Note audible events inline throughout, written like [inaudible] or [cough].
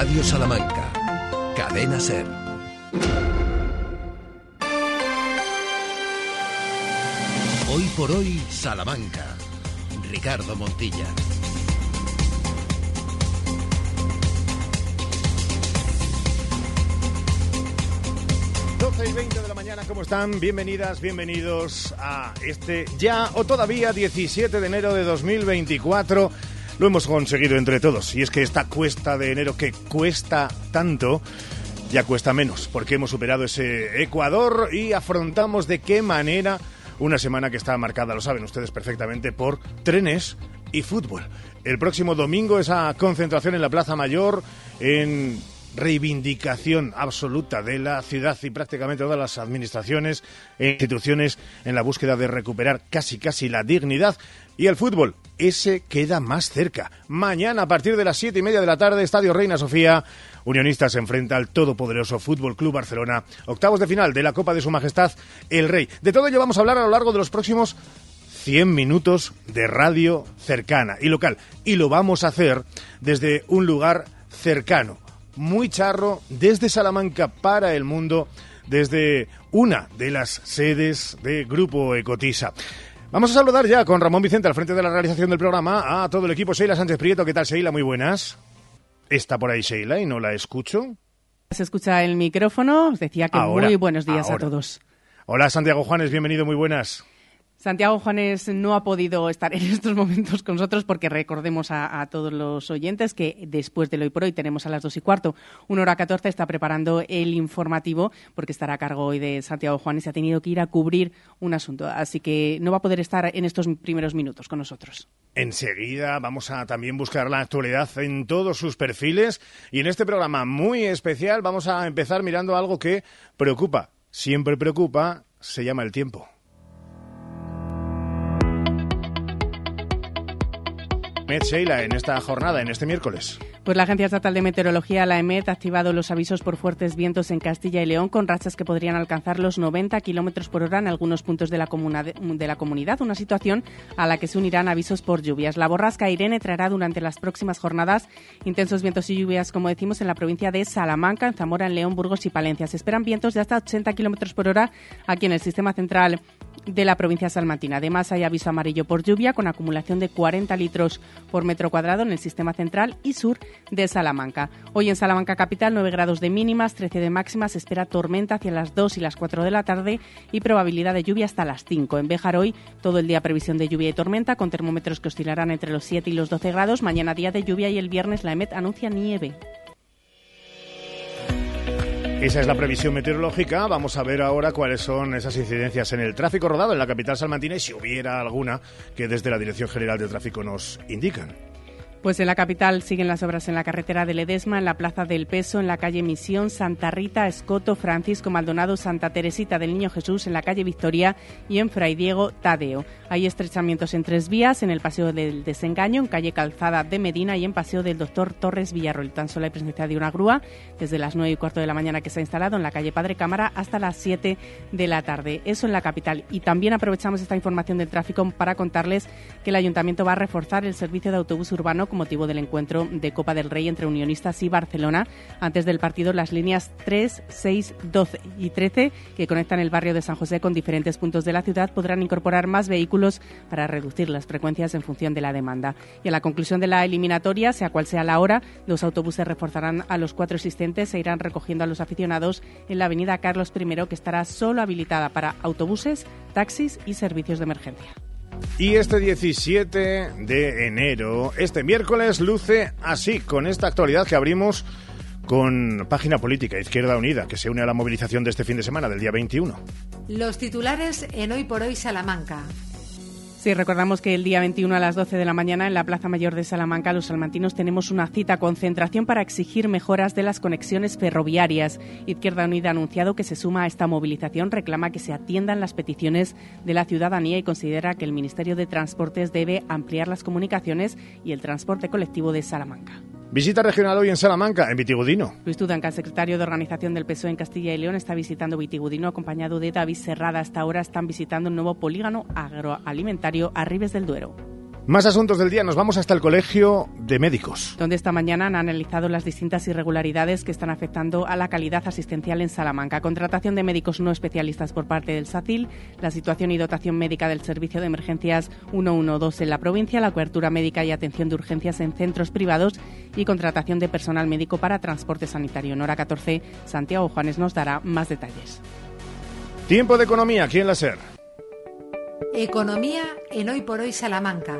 Radio Salamanca. Cadena Ser. Hoy por hoy, Salamanca. Ricardo Montilla. 12 y 20 de la mañana, ¿cómo están? Bienvenidas, bienvenidos a este ya o todavía 17 de enero de 2024. Lo hemos conseguido entre todos. Y es que esta cuesta de enero que cuesta tanto, ya cuesta menos, porque hemos superado ese Ecuador y afrontamos de qué manera una semana que está marcada, lo saben ustedes perfectamente, por trenes y fútbol. El próximo domingo esa concentración en la Plaza Mayor en reivindicación absoluta de la ciudad y prácticamente todas las administraciones e instituciones en la búsqueda de recuperar casi casi la dignidad. Y el fútbol, ese queda más cerca. Mañana a partir de las siete y media de la tarde, Estadio Reina Sofía, Unionista se enfrenta al todopoderoso Fútbol Club Barcelona, octavos de final de la Copa de Su Majestad el Rey. De todo ello vamos a hablar a lo largo de los próximos 100 minutos de radio cercana y local. Y lo vamos a hacer desde un lugar cercano muy charro desde Salamanca para el mundo, desde una de las sedes de Grupo Ecotisa. Vamos a saludar ya con Ramón Vicente al frente de la realización del programa a todo el equipo. Sheila Sánchez Prieto, ¿qué tal Sheila? Muy buenas. ¿Está por ahí Sheila y no la escucho? Se escucha el micrófono. Os decía que muy buenos días a todos. Hola Santiago Juanes, bienvenido, muy buenas. Santiago Juanes no ha podido estar en [laughs] estos momentos con nosotros porque recordemos a, todos los oyentes que después de hoy por hoy tenemos a las dos y cuarto, una hora catorce, está preparando el informativo porque estará a cargo hoy de Santiago Juanes y ha tenido que ir a cubrir un asunto. Así que no va a poder estar en estos primeros minutos con nosotros. Enseguida vamos a también buscar la actualidad en todos sus perfiles y en este programa muy especial vamos a empezar mirando algo que preocupa, siempre preocupa, se llama el tiempo. Met Sheila en esta jornada, en este miércoles. Pues la Agencia Estatal de Meteorología, la EMET, ha activado los avisos por fuertes vientos en Castilla y León con rachas que podrían alcanzar los 90 kilómetros por hora en algunos puntos de la, de la comunidad, una situación a la que se unirán avisos por lluvias. La borrasca Irene traerá durante las próximas jornadas intensos vientos y lluvias, como decimos, en la provincia de Salamanca, en Zamora, en León, Burgos y Palencia. Se esperan vientos de hasta 80 kilómetros por hora aquí en el sistema central de la provincia salmantina. Además, hay aviso amarillo por lluvia con acumulación de 40 litros por metro cuadrado en el sistema central y sur de Salamanca. Hoy en Salamanca capital 9 grados de mínimas, 13 de máximas, espera tormenta hacia las 2 y las 4 de la tarde y probabilidad de lluvia hasta las 5. En Béjar hoy todo el día previsión de lluvia y tormenta con termómetros que oscilarán entre los 7 y los 12 grados. Mañana día de lluvia y el viernes la EMET anuncia nieve. Esa es la previsión meteorológica. Vamos a ver ahora cuáles son esas incidencias en el tráfico rodado en la capital salmantina y si hubiera alguna que desde la Dirección General de Tráfico nos indican. Pues en la capital siguen las obras en la carretera de Ledesma, en la Plaza del Peso, en la calle Misión, Santa Rita, Escoto, Francisco Maldonado, Santa Teresita del Niño Jesús, en la calle Victoria y en Fray Diego Tadeo. Hay estrechamientos en tres vías, en el Paseo del Desengaño, en calle Calzada de Medina y en Paseo del Doctor Torres Villarroel. Tan solo hay presencia de una grúa desde las nueve y cuarto de la mañana que se ha instalado en la calle Padre Cámara hasta las 7 de la tarde. Eso en la capital. Y también aprovechamos esta información del tráfico para contarles que el Ayuntamiento va a reforzar el servicio de autobús urbano con motivo del encuentro de Copa del Rey entre Unionistas y Barcelona. Antes del partido, las líneas 3, 6, 12 y 13, que conectan el barrio de San José con diferentes puntos de la ciudad, podrán incorporar más vehículos para reducir las frecuencias en función de la demanda. Y a la conclusión de la eliminatoria, sea cual sea la hora, los autobuses reforzarán a los cuatro existentes e irán recogiendo a los aficionados en la avenida Carlos I, que estará solo habilitada para autobuses, taxis y servicios de emergencia. Y este 17 de enero, este miércoles, luce así, con esta actualidad que abrimos con Página Política Izquierda Unida, que se une a la movilización de este fin de semana, del día 21. Los titulares en Hoy por Hoy Salamanca. Sí, recordamos que el día 21 a las 12 de la mañana en la Plaza Mayor de Salamanca los salmantinos tenemos una cita concentración para exigir mejoras de las conexiones ferroviarias. Izquierda Unida ha anunciado que se suma a esta movilización, reclama que se atiendan las peticiones de la ciudadanía y considera que el Ministerio de Transportes debe ampliar las comunicaciones y el transporte colectivo de Salamanca. Visita regional hoy en Salamanca, en Vitigudino. Luis Tudanca, secretario de Organización del PSOE en Castilla y León, está visitando Vitigudino acompañado de David Serrada. Hasta ahora están visitando un nuevo polígono agroalimentario a del Duero. Más asuntos del día, nos vamos hasta el Colegio de Médicos. Donde esta mañana han analizado las distintas irregularidades que están afectando a la calidad asistencial en Salamanca. Contratación de médicos no especialistas por parte del SACIL, la situación y dotación médica del Servicio de Emergencias 112 en la provincia, la cobertura médica y atención de urgencias en centros privados y contratación de personal médico para transporte sanitario. En hora 14, Santiago Juanes nos dará más detalles. Tiempo de economía, aquí en la SER. Economía en Hoy por Hoy Salamanca.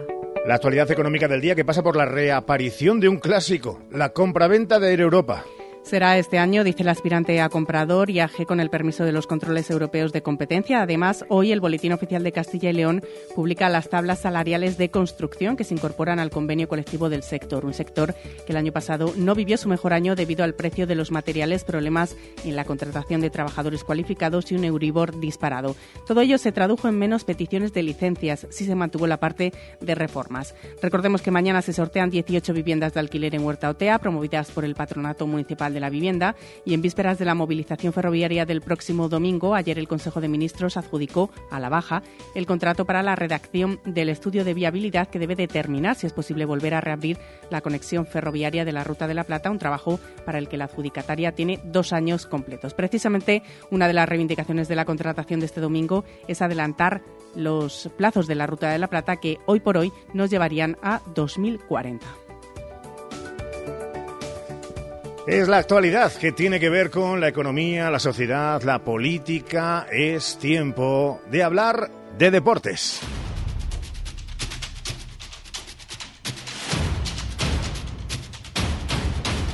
La actualidad económica del día que pasa por la reaparición de un clásico, la compraventa de Air Europa. Será este año, dice el aspirante a comprador y AG con el permiso de los controles europeos de competencia. Además, hoy el Boletín Oficial de Castilla y León publica las tablas salariales de construcción que se incorporan al convenio colectivo del sector, un sector que el año pasado no vivió su mejor año debido al precio de los materiales, problemas en la contratación de trabajadores cualificados y un Euribor disparado. Todo ello se tradujo en menos peticiones de licencias, si se mantuvo la parte de reformas. Recordemos que mañana se sortean 18 viviendas de alquiler en Huerta Otea, promovidas por el Patronato Municipal de de la Vivienda y en vísperas de la movilización ferroviaria del próximo domingo, ayer el Consejo de Ministros adjudicó a la baja el contrato para la redacción del estudio de viabilidad que debe determinar si es posible volver a reabrir la conexión ferroviaria de la Ruta de la Plata, un trabajo para el que la adjudicataria tiene dos años completos. Precisamente una de las reivindicaciones de la contratación de este domingo es adelantar los plazos de la Ruta de la Plata que hoy por hoy nos llevarían a 2040. Es la actualidad que tiene que ver con la economía, la sociedad, la política. Es tiempo de hablar de deportes.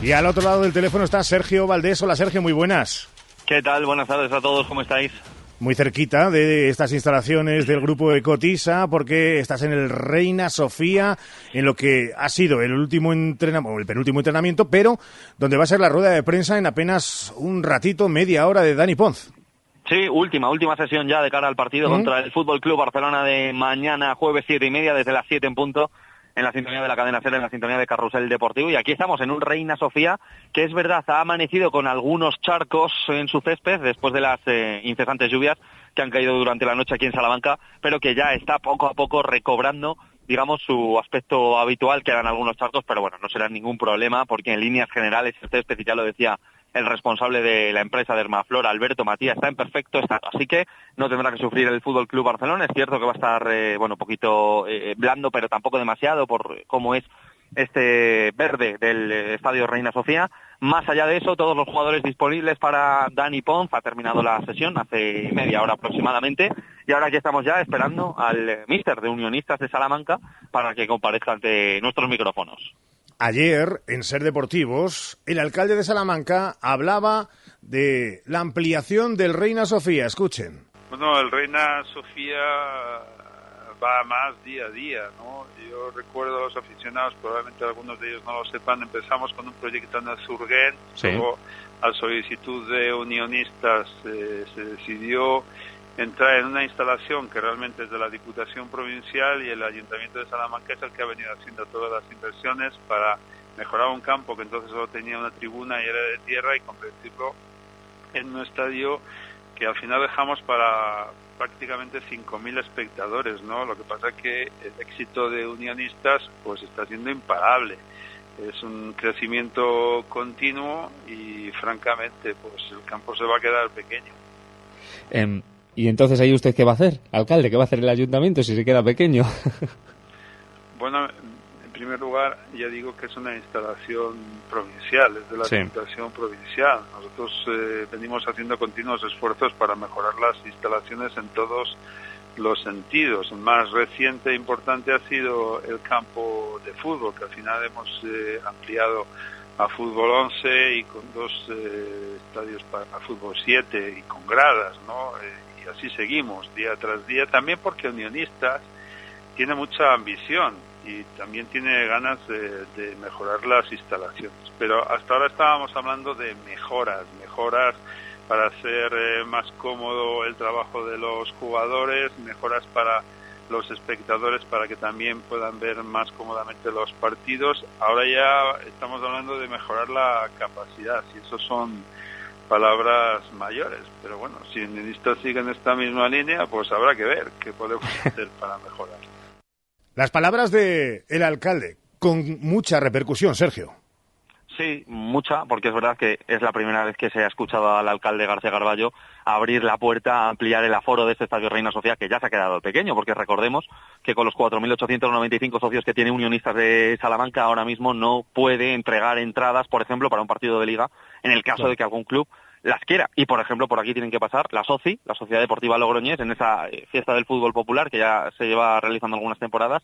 Y al otro lado del teléfono está Sergio Valdés. Hola Sergio, muy buenas. ¿Qué tal? Buenas tardes a todos, ¿cómo estáis? Muy cerquita de estas instalaciones del grupo Ecotisa, porque estás en el Reina Sofía, en lo que ha sido el último entrenamiento, el penúltimo entrenamiento, pero donde va a ser la rueda de prensa en apenas un ratito, media hora de Dani Ponz. Sí, última, última sesión ya de cara al partido ¿Mm? contra el Fútbol Club Barcelona de mañana, jueves siete y media, desde las siete en punto en la sintonía de la cadena SER, en la sintonía de Carrusel Deportivo. Y aquí estamos en un Reina Sofía, que es verdad, ha amanecido con algunos charcos en su césped después de las eh, incesantes lluvias que han caído durante la noche aquí en Salamanca, pero que ya está poco a poco recobrando digamos, su aspecto habitual, que eran algunos charcos, pero bueno, no será ningún problema, porque en líneas generales césped, ya lo decía el responsable de la empresa de Hermaflor, Alberto Matías, está en perfecto estado. Así que no tendrá que sufrir el Fútbol Club Barcelona. Es cierto que va a estar, eh, bueno, un poquito eh, blando, pero tampoco demasiado por cómo es este verde del Estadio Reina Sofía. Más allá de eso, todos los jugadores disponibles para Dani Ponz. Ha terminado la sesión hace media hora aproximadamente. Y ahora aquí estamos ya esperando al míster de Unionistas de Salamanca para que comparezca ante nuestros micrófonos. Ayer, en Ser Deportivos, el alcalde de Salamanca hablaba de la ampliación del Reina Sofía. Escuchen. Bueno, el Reina Sofía va más día a día, ¿no? Yo recuerdo a los aficionados, probablemente algunos de ellos no lo sepan, empezamos con un proyecto en el Surgen, luego a solicitud de unionistas eh, se decidió entrar en una instalación que realmente es de la Diputación Provincial y el Ayuntamiento de Salamanca es el que ha venido haciendo todas las inversiones para mejorar un campo que entonces solo tenía una tribuna y era de tierra y convertirlo en un estadio que al final dejamos para prácticamente 5.000 espectadores, ¿no? Lo que pasa es que el éxito de Unionistas pues está siendo imparable. Es un crecimiento continuo y francamente pues el campo se va a quedar pequeño. Em, ¿Y entonces ahí usted qué va a hacer, alcalde? ¿Qué va a hacer el ayuntamiento si se queda pequeño? [laughs] bueno, en primer lugar, ya digo que es una instalación provincial, es de la Diputación Provincial. Nosotros eh, venimos haciendo continuos esfuerzos para mejorar las instalaciones en todos los sentidos. El más reciente e importante ha sido el campo de fútbol, que al final hemos eh, ampliado a fútbol 11 y con dos eh, estadios para fútbol 7 y con gradas, ¿no? Y así seguimos día tras día, también porque Unionistas tiene mucha ambición y también tiene ganas de, mejorar las instalaciones. Pero hasta ahora estábamos hablando de mejoras, mejoras para hacer eh, más cómodo el trabajo de los jugadores, mejoras para los espectadores para que también puedan ver más cómodamente los partidos. Ahora ya estamos hablando de mejorar la capacidad, si esos son palabras mayores, pero bueno, si el sigue en esta misma línea, pues habrá que ver qué podemos [laughs] hacer para mejorar. Las palabras de el alcalde, con mucha repercusión, Sergio. Sí, mucha, porque es verdad que es la primera vez que se ha escuchado al alcalde García Garballo abrir la puerta, ampliar el aforo de este estadio Reina Sofía, que ya se ha quedado pequeño, porque recordemos que con los 4.895 socios que tiene Unionistas de Salamanca ahora mismo no puede entregar entradas, por ejemplo, para un partido de liga, en el caso de que algún club las quiera. Y, por ejemplo, por aquí tienen que pasar la SOCI, la Sociedad Deportiva Logroñés, en esa eh, fiesta del fútbol popular que ya se lleva realizando algunas temporadas.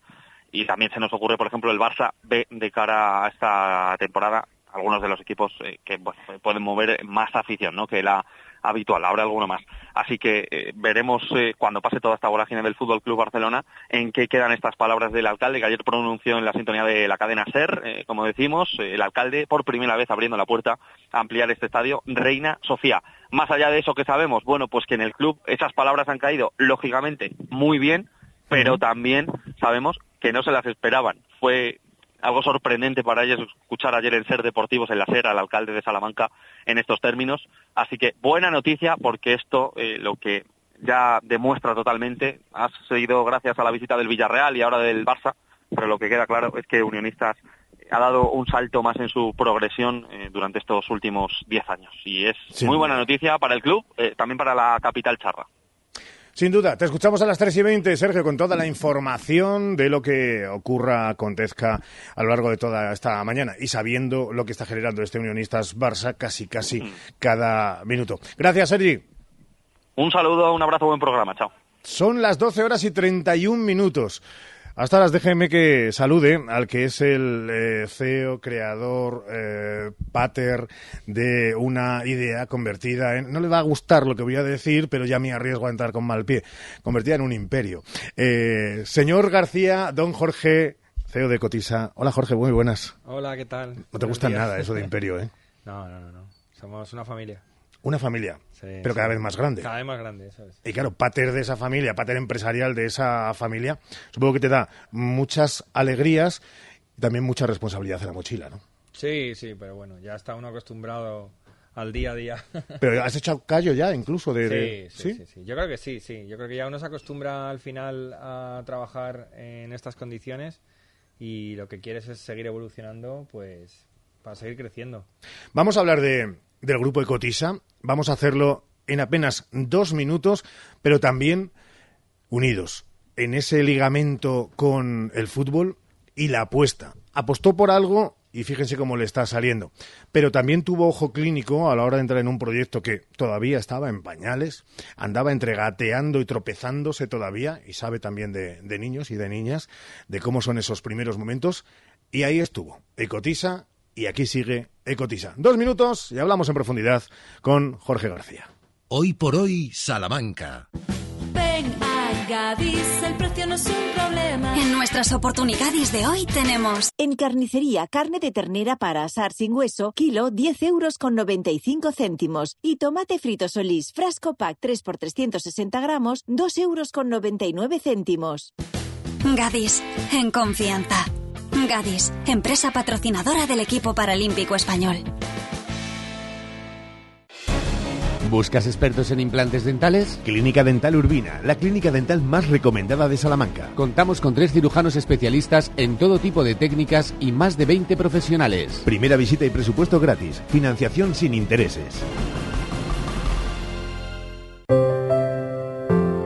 Y también se nos ocurre, por ejemplo, el Barça B de cara a esta temporada algunos de los equipos eh, que pueden mover más afición ¿no? que la habitual, habrá alguno más. Así que eh, veremos eh, cuando pase toda esta vorágine del Fútbol Club Barcelona en qué quedan estas palabras del alcalde que ayer pronunció en la sintonía de la cadena SER, como decimos, el alcalde por primera vez abriendo la puerta a ampliar este estadio Reina Sofía. Más allá de eso que sabemos, bueno, pues que en el club esas palabras han caído lógicamente muy bien, pero también sabemos que no se las esperaban. Fue algo sorprendente para ellos escuchar ayer en Ser Deportivos en la SER al alcalde de Salamanca en estos términos. Así que buena noticia porque esto eh, lo que ya demuestra totalmente ha sido gracias a la visita del Villarreal y ahora del Barça, pero lo que queda claro es que Unionistas ha dado un salto más en su progresión eh, durante estos últimos diez años. Y es muy buena noticia para el club, eh, también para la capital charra. Sin duda, te escuchamos a las 3 y 20, Sergio, con toda la información de lo que ocurra, acontezca a lo largo de toda esta mañana y sabiendo lo que está generando este Unionistas Barça casi, casi mm. cada minuto. Gracias, Sergi. Un saludo, un abrazo, buen programa, chao. Son las 12 horas y 31 minutos. Hasta las déjeme que salude al que es el eh, CEO, creador, eh, pater de una idea convertida en... No le va a gustar lo que voy a decir, pero ya me arriesgo a entrar con mal pie. Convertida en un imperio. Eh, señor García, don Jorge, CEO de Cotisa. Hola Jorge, muy buenas. Hola, ¿qué tal? No te gusta nada eso de imperio, ¿eh? [laughs] No, no, no, no. Somos una familia. Una familia, pero cada vez más grande. Cada vez más grande, eso es. Y claro, pater de esa familia, pater empresarial de esa familia, supongo que te da muchas alegrías y también mucha responsabilidad en la mochila, ¿no? Sí, sí, pero bueno, ya está uno acostumbrado al día a día. [laughs] Pero has echado callo ya, incluso de, Sí, sí, sí, Yo creo que sí, sí. Yo creo que ya uno se acostumbra al final a trabajar en estas condiciones y lo que quieres es seguir evolucionando, pues para seguir creciendo. Vamos a hablar de, del grupo Ecotisa. Vamos a hacerlo en apenas dos minutos, pero también unidos en ese ligamento con el fútbol y la apuesta. Apostó por algo y fíjense cómo le está saliendo. Pero también tuvo ojo clínico a la hora de entrar en un proyecto que todavía estaba en pañales, andaba entregateando y tropezándose todavía, y sabe también de, niños y de niñas, de cómo son esos primeros momentos. Y ahí estuvo, Ecotisa y aquí sigue Ecotisa. Dos minutos y hablamos en profundidad con Jorge García. Hoy por hoy, Salamanca. Ven a Gadis, el precio no es un problema. En nuestras oportunidades de hoy tenemos. En carnicería, carne de ternera para asar sin hueso, kilo 10 euros con 95 céntimos. Y tomate frito solís, frasco pack 3 por 360 gramos, 2 euros con 99 céntimos. Gadis, en confianza. Gadis, empresa patrocinadora del equipo paralímpico español. ¿Buscas expertos en implantes dentales? Clínica Dental Urbina, la clínica dental más recomendada de Salamanca. Contamos con tres cirujanos especialistas en todo tipo de técnicas y más de 20 profesionales. Primera visita y presupuesto gratis. Financiación sin intereses.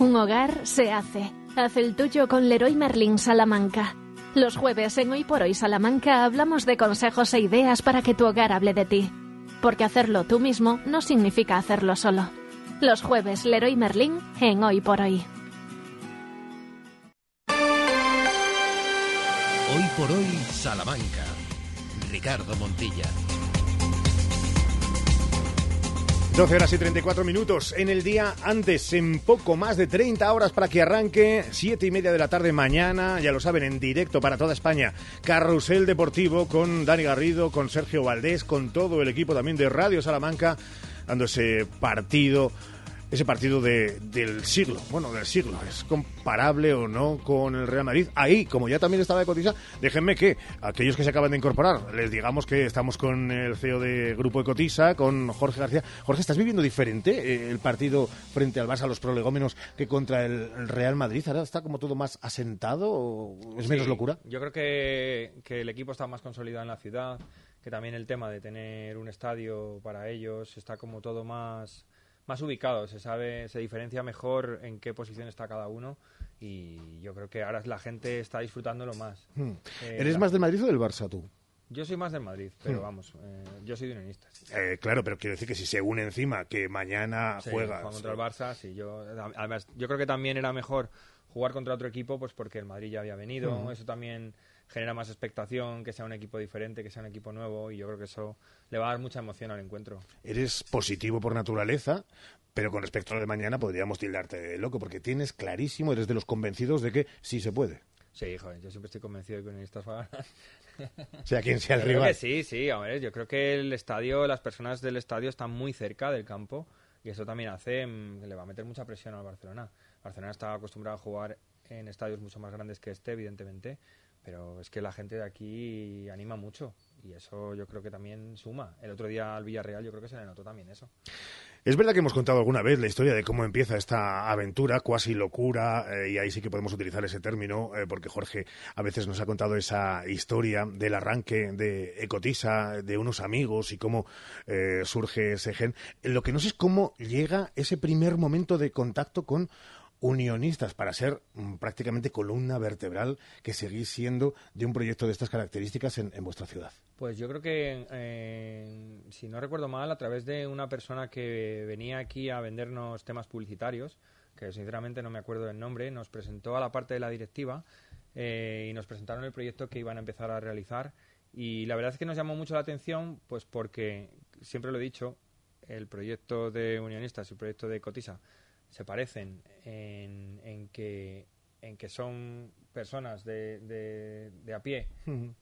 un hogar se hace. Haz el tuyo con Leroy Merlin Salamanca. Los jueves en Hoy por Hoy Salamanca hablamos de consejos e ideas para que tu hogar hable de ti. Porque hacerlo tú mismo no significa hacerlo solo. Los jueves Leroy Merlin en Hoy por Hoy. Hoy por Hoy Salamanca. Ricardo Montilla. 12 horas y 34 minutos en el día antes, en poco más de 30 horas para que arranque, 7 y media de la tarde mañana, ya lo saben, en directo para toda España. Carrusel Deportivo con Dani Garrido, con Sergio Valdés, con todo el equipo también de Radio Salamanca, dando ese partido ese partido de, del siglo, bueno, del siglo, ¿es comparable o no con el Real Madrid? Ahí, como ya también estaba de cotiza, déjenme que aquellos que se acaban de incorporar, les digamos que estamos con el CEO de Grupo de Cotiza, con Jorge García. Jorge, ¿estás viviendo diferente eh, el partido frente al Barça, los prolegómenos, que contra el, Real Madrid? ¿Ahora está como todo más asentado o es menos locura? Yo creo que, que el equipo está más consolidado en la ciudad, que también el tema de tener un estadio para ellos está como todo más más ubicado, se sabe, se diferencia mejor en qué posición está cada uno y yo creo que ahora la gente está disfrutándolo más. Hmm. Eh, ¿Eres más del Madrid o del Barça tú? Yo soy más del Madrid, pero hmm. vamos, eh, yo soy de unionista. Eh, claro, pero quiero decir que si se une encima, que mañana juega... contra el Barça, sí, yo, además, yo creo que también era mejor jugar contra otro equipo, pues porque el Madrid ya había venido, hmm. eso también genera más expectación, que sea un equipo diferente, que sea un equipo nuevo y yo creo que eso le va a dar mucha emoción al encuentro. Eres positivo por naturaleza, pero con respecto a lo de mañana podríamos tildarte de loco porque tienes clarísimo, eres de los convencidos de que sí se puede. Sí, joder, yo siempre estoy convencido de que Unionistas va a ganar. sea quien sea el [laughs] rival. sí, sí, a ver, yo creo que el estadio, las personas del estadio están muy cerca del campo y eso también hace, mm, le va a meter mucha presión al Barcelona. Barcelona está acostumbrado a jugar en estadios mucho más grandes que este, evidentemente, pero es que la gente de aquí anima mucho y eso yo creo que también suma. El otro día al Villarreal yo creo que se le notó también eso. Es verdad que hemos contado alguna vez la historia de cómo empieza esta aventura, cuasi locura, eh, y ahí sí que podemos utilizar ese término, eh, porque Jorge a veces nos ha contado esa historia del arranque de Ecotisa, de unos amigos y cómo eh, surge ese gen. Lo que no sé es cómo llega ese primer momento de contacto con unionistas para ser mm, prácticamente columna vertebral que seguís siendo de un proyecto de estas características en, vuestra ciudad? Pues yo creo que, eh, si no recuerdo mal, a través de una persona que venía aquí a vendernos temas publicitarios, que sinceramente no me acuerdo del nombre, nos presentó a la parte de la directiva eh, y nos presentaron el proyecto que iban a empezar a realizar. Y la verdad es que nos llamó mucho la atención, pues porque, siempre lo he dicho, el proyecto de Unionistas el proyecto de Cotisa se parecen en, en, que, en que son personas de, de, a pie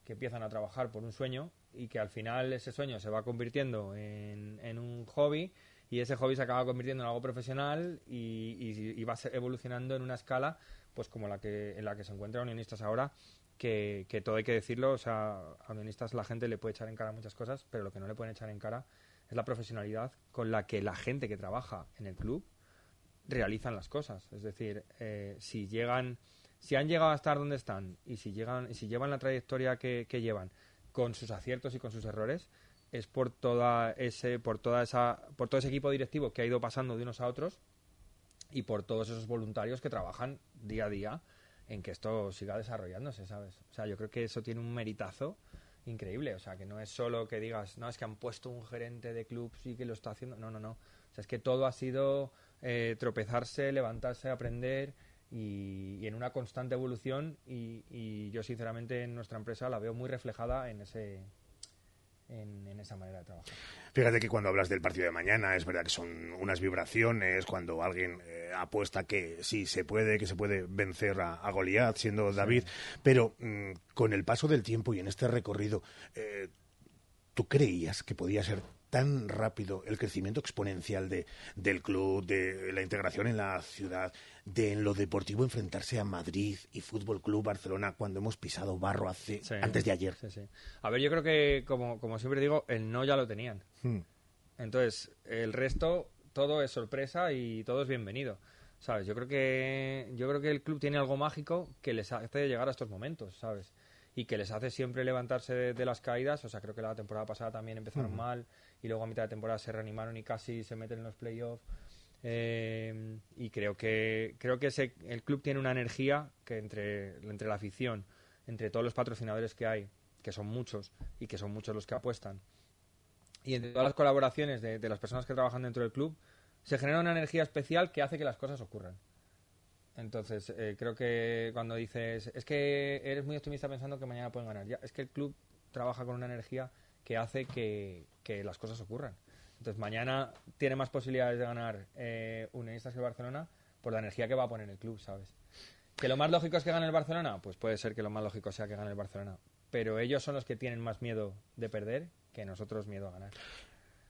que empiezan a trabajar por un sueño y que al final ese sueño se va convirtiendo en, en un hobby y ese hobby se acaba convirtiendo en algo profesional y, y, va evolucionando en una escala pues como la que en la que se encuentran unionistas ahora que, que, todo hay que decirlo o sea a unionistas la gente le puede echar en cara muchas cosas pero lo que no le pueden echar en cara es la profesionalidad con la que la gente que trabaja en el club realizan las cosas. Es decir, eh, si llegan, si han llegado a estar donde están y si llegan, si llevan la trayectoria que, llevan con sus aciertos y con sus errores, es por toda ese, por toda esa, por todo ese equipo directivo que ha ido pasando de unos a otros y por todos esos voluntarios que trabajan día a día en que esto siga desarrollándose, ¿sabes? O sea, yo creo que eso tiene un meritazo increíble, o sea, que no es solo que digas, no, es que han puesto un gerente de club y que lo está haciendo, no, no, no, o sea, es que todo ha sido eh, tropezarse, levantarse, aprender y, en una constante evolución y, yo sinceramente en nuestra empresa la veo muy reflejada en ese en, esa manera de trabajar. Fíjate que cuando hablas del partido de mañana es verdad que son unas vibraciones cuando alguien eh, apuesta que sí se puede, que se puede vencer a, a Goliat siendo David, pero mm, con el paso del tiempo y en este recorrido, eh, ¿tú creías que podía ser tan rápido el crecimiento exponencial de, del club, de la integración en la ciudad, de en lo deportivo enfrentarse a Madrid y Fútbol Club Barcelona cuando hemos pisado barro hace antes de ayer. A ver, yo creo que, como, como siempre digo, el no ya lo tenían. Hmm. Entonces, el resto, todo es sorpresa y todo es bienvenido. ¿Sabes? Yo creo que yo creo que el club tiene algo mágico que les hace llegar a estos momentos, ¿sabes? Y que les hace siempre levantarse de, las caídas. O sea, creo que la temporada pasada también empezaron hmm. mal y luego a mitad de temporada se reanimaron y casi se meten en los playoffs. Eh, y creo que creo que el club tiene una energía que entre, entre la afición, entre todos los patrocinadores que hay, que son muchos y que son muchos los que apuestan, y entre todas las colaboraciones de, las personas que trabajan dentro del club, se genera una energía especial que hace que las cosas ocurran. Entonces, eh, creo que cuando dices, es que eres muy optimista pensando que mañana pueden ganar, es que el club trabaja con una energía que hace que, las cosas ocurran. Entonces mañana tiene más posibilidades de ganar eh, Unionistas que el Barcelona por la energía que va a poner el club, ¿sabes? ¿Que lo más lógico es que gane el Barcelona? Pues puede ser que lo más lógico sea que gane el Barcelona. Pero ellos son los que tienen más miedo de perder que nosotros miedo a ganar.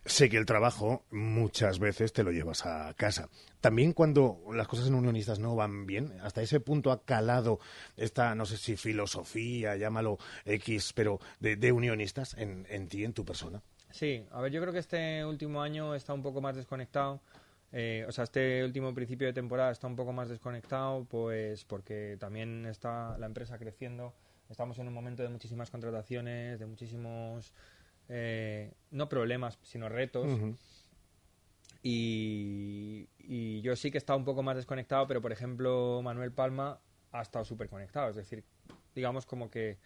Sé que el trabajo muchas veces te lo llevas a casa. También cuando las cosas en unionistas no van bien, hasta ese punto ha calado esta, no sé si filosofía, llámalo X, pero de, unionistas en, en ti, en tu persona. Sí, a ver, yo creo que este último año está un poco más desconectado. Eh, o sea, este último principio de temporada está un poco más desconectado, pues porque también está la empresa creciendo. Estamos en un momento de muchísimas contrataciones, de muchísimos, eh, no problemas, sino retos. y, y, yo sí que he estado un poco más desconectado, pero por ejemplo, Manuel Palma ha estado súper conectado. Es decir, digamos como que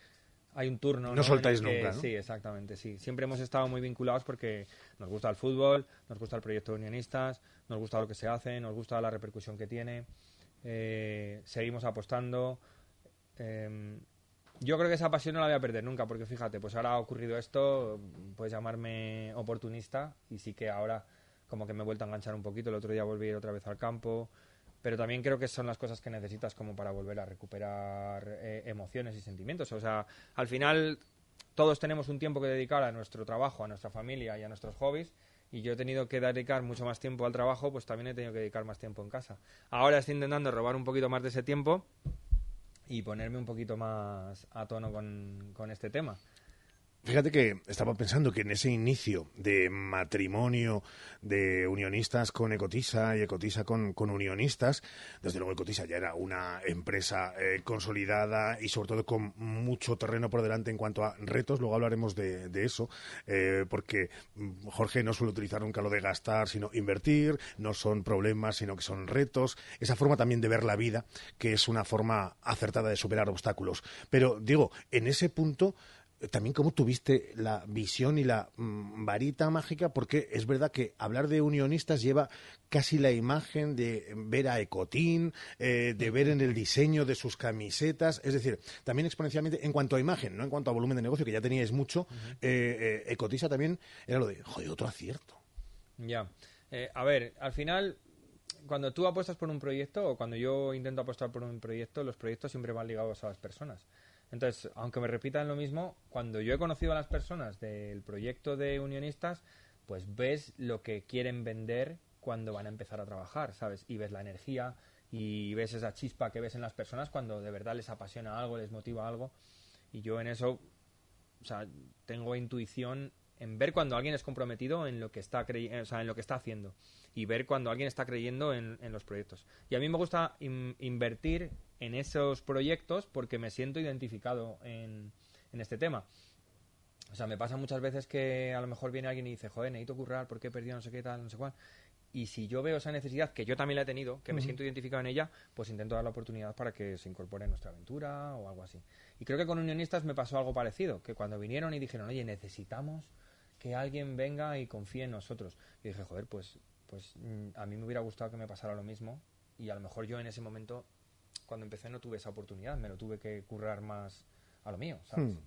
hay un turno. No, soltáis nunca. ¿no? Sí, exactamente, sí. Siempre hemos estado muy vinculados porque nos gusta el fútbol, nos gusta el proyecto de unionistas, nos gusta lo que se hace, nos gusta la repercusión que tiene. Eh, seguimos apostando. Em, yo creo que esa pasión no la voy a perder nunca, porque fíjate, pues ahora ha ocurrido esto, puedes llamarme oportunista y sí que ahora como que me he vuelto a enganchar un poquito. El otro día volví otra vez al campo pero también creo que son las cosas que necesitas como para volver a recuperar eh, emociones y sentimientos. O sea, al final todos tenemos un tiempo que dedicar a nuestro trabajo, a nuestra familia y a nuestros hobbies. Y yo he tenido que dedicar mucho más tiempo al trabajo, pues también he tenido que dedicar más tiempo en casa. Ahora estoy intentando robar un poquito más de ese tiempo y ponerme un poquito más a tono con, con este tema. Fíjate que estaba pensando que en ese inicio de matrimonio de unionistas con Ecotisa y Ecotisa con, unionistas, desde luego Ecotisa ya era una empresa eh, consolidada y sobre todo con mucho terreno por delante en cuanto a retos. Luego hablaremos de, eso, eh, porque mm, Jorge no suele utilizar nunca lo de gastar, sino invertir, no son problemas, sino que son retos. Esa forma también de ver la vida, que es una forma acertada de superar obstáculos. Pero digo, en ese punto también cómo tuviste la visión y la mm, varita mágica, porque es verdad que hablar de unionistas lleva casi la imagen de ver a Ecotín, eh, de ver en el diseño de sus camisetas, es decir, también exponencialmente en cuanto a imagen, no en cuanto a volumen de negocio, que ya teníais mucho, eh, eh, Ecotisa también era lo de, joder, otro acierto. Ya, a ver, al final cuando tú apuestas por un proyecto o cuando yo intento apostar por un proyecto, los proyectos siempre van ligados a las personas. Entonces, aunque me repitan lo mismo, cuando yo he conocido a las personas del proyecto de unionistas, pues ves lo que quieren vender cuando van a empezar a trabajar, ¿sabes? Y ves la energía y ves esa chispa que ves en las personas cuando de verdad les apasiona algo, les motiva algo. Y yo en eso, o sea, tengo intuición en ver cuando alguien es comprometido en lo que está en lo que está haciendo y ver cuando alguien está creyendo en, los proyectos. Y a mí me gusta invertir en esos proyectos porque me siento identificado en, este tema. O sea, me pasa muchas veces que a lo mejor viene alguien y dice, joder, necesito currar porque he perdido no sé qué tal, no sé cuál. Y si yo veo esa necesidad, que yo también la he tenido, que me siento identificado en ella, pues intento dar la oportunidad para que se incorpore en nuestra aventura o algo así. Y creo que con Unionistas me pasó algo parecido, que cuando vinieron y dijeron, oye, necesitamos que alguien venga y confíe en nosotros. Y dije, joder, pues, pues mm, a mí me hubiera gustado que me pasara lo mismo y a lo mejor yo en ese momento cuando empecé no tuve esa oportunidad, me lo tuve que currar más a lo mío, ¿sabes? Hmm.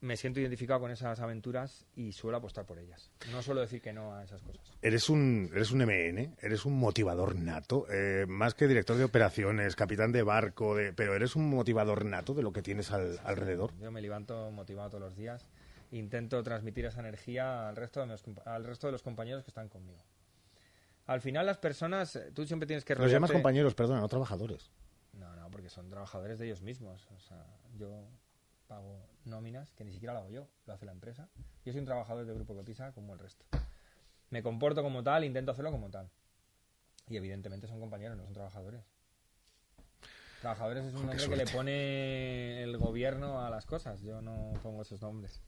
Me siento identificado con esas aventuras y suelo apostar por ellas. No suelo decir que no a esas cosas. Eres un, eres un MN, eres un motivador nato, eh, más que director de operaciones, capitán de barco, de, pero eres un motivador nato de lo que tienes alrededor. Yo me levanto motivado todos los días. Intento transmitir esa energía al resto de, al resto de los compañeros que están conmigo al final las personas, eh, tú siempre tienes que rodearte... Los llamas compañeros, perdón, no trabajadores. No, no, porque son trabajadores de ellos mismos. O sea, yo pago nóminas que ni siquiera lo hago yo, lo hace la empresa. Yo soy un trabajador de Grupo Cotiza como el resto. Me comporto como tal, intento hacerlo como tal. Y evidentemente son compañeros, no son trabajadores. Trabajadores es un nombre que le pone el gobierno a las cosas. Yo no pongo esos nombres.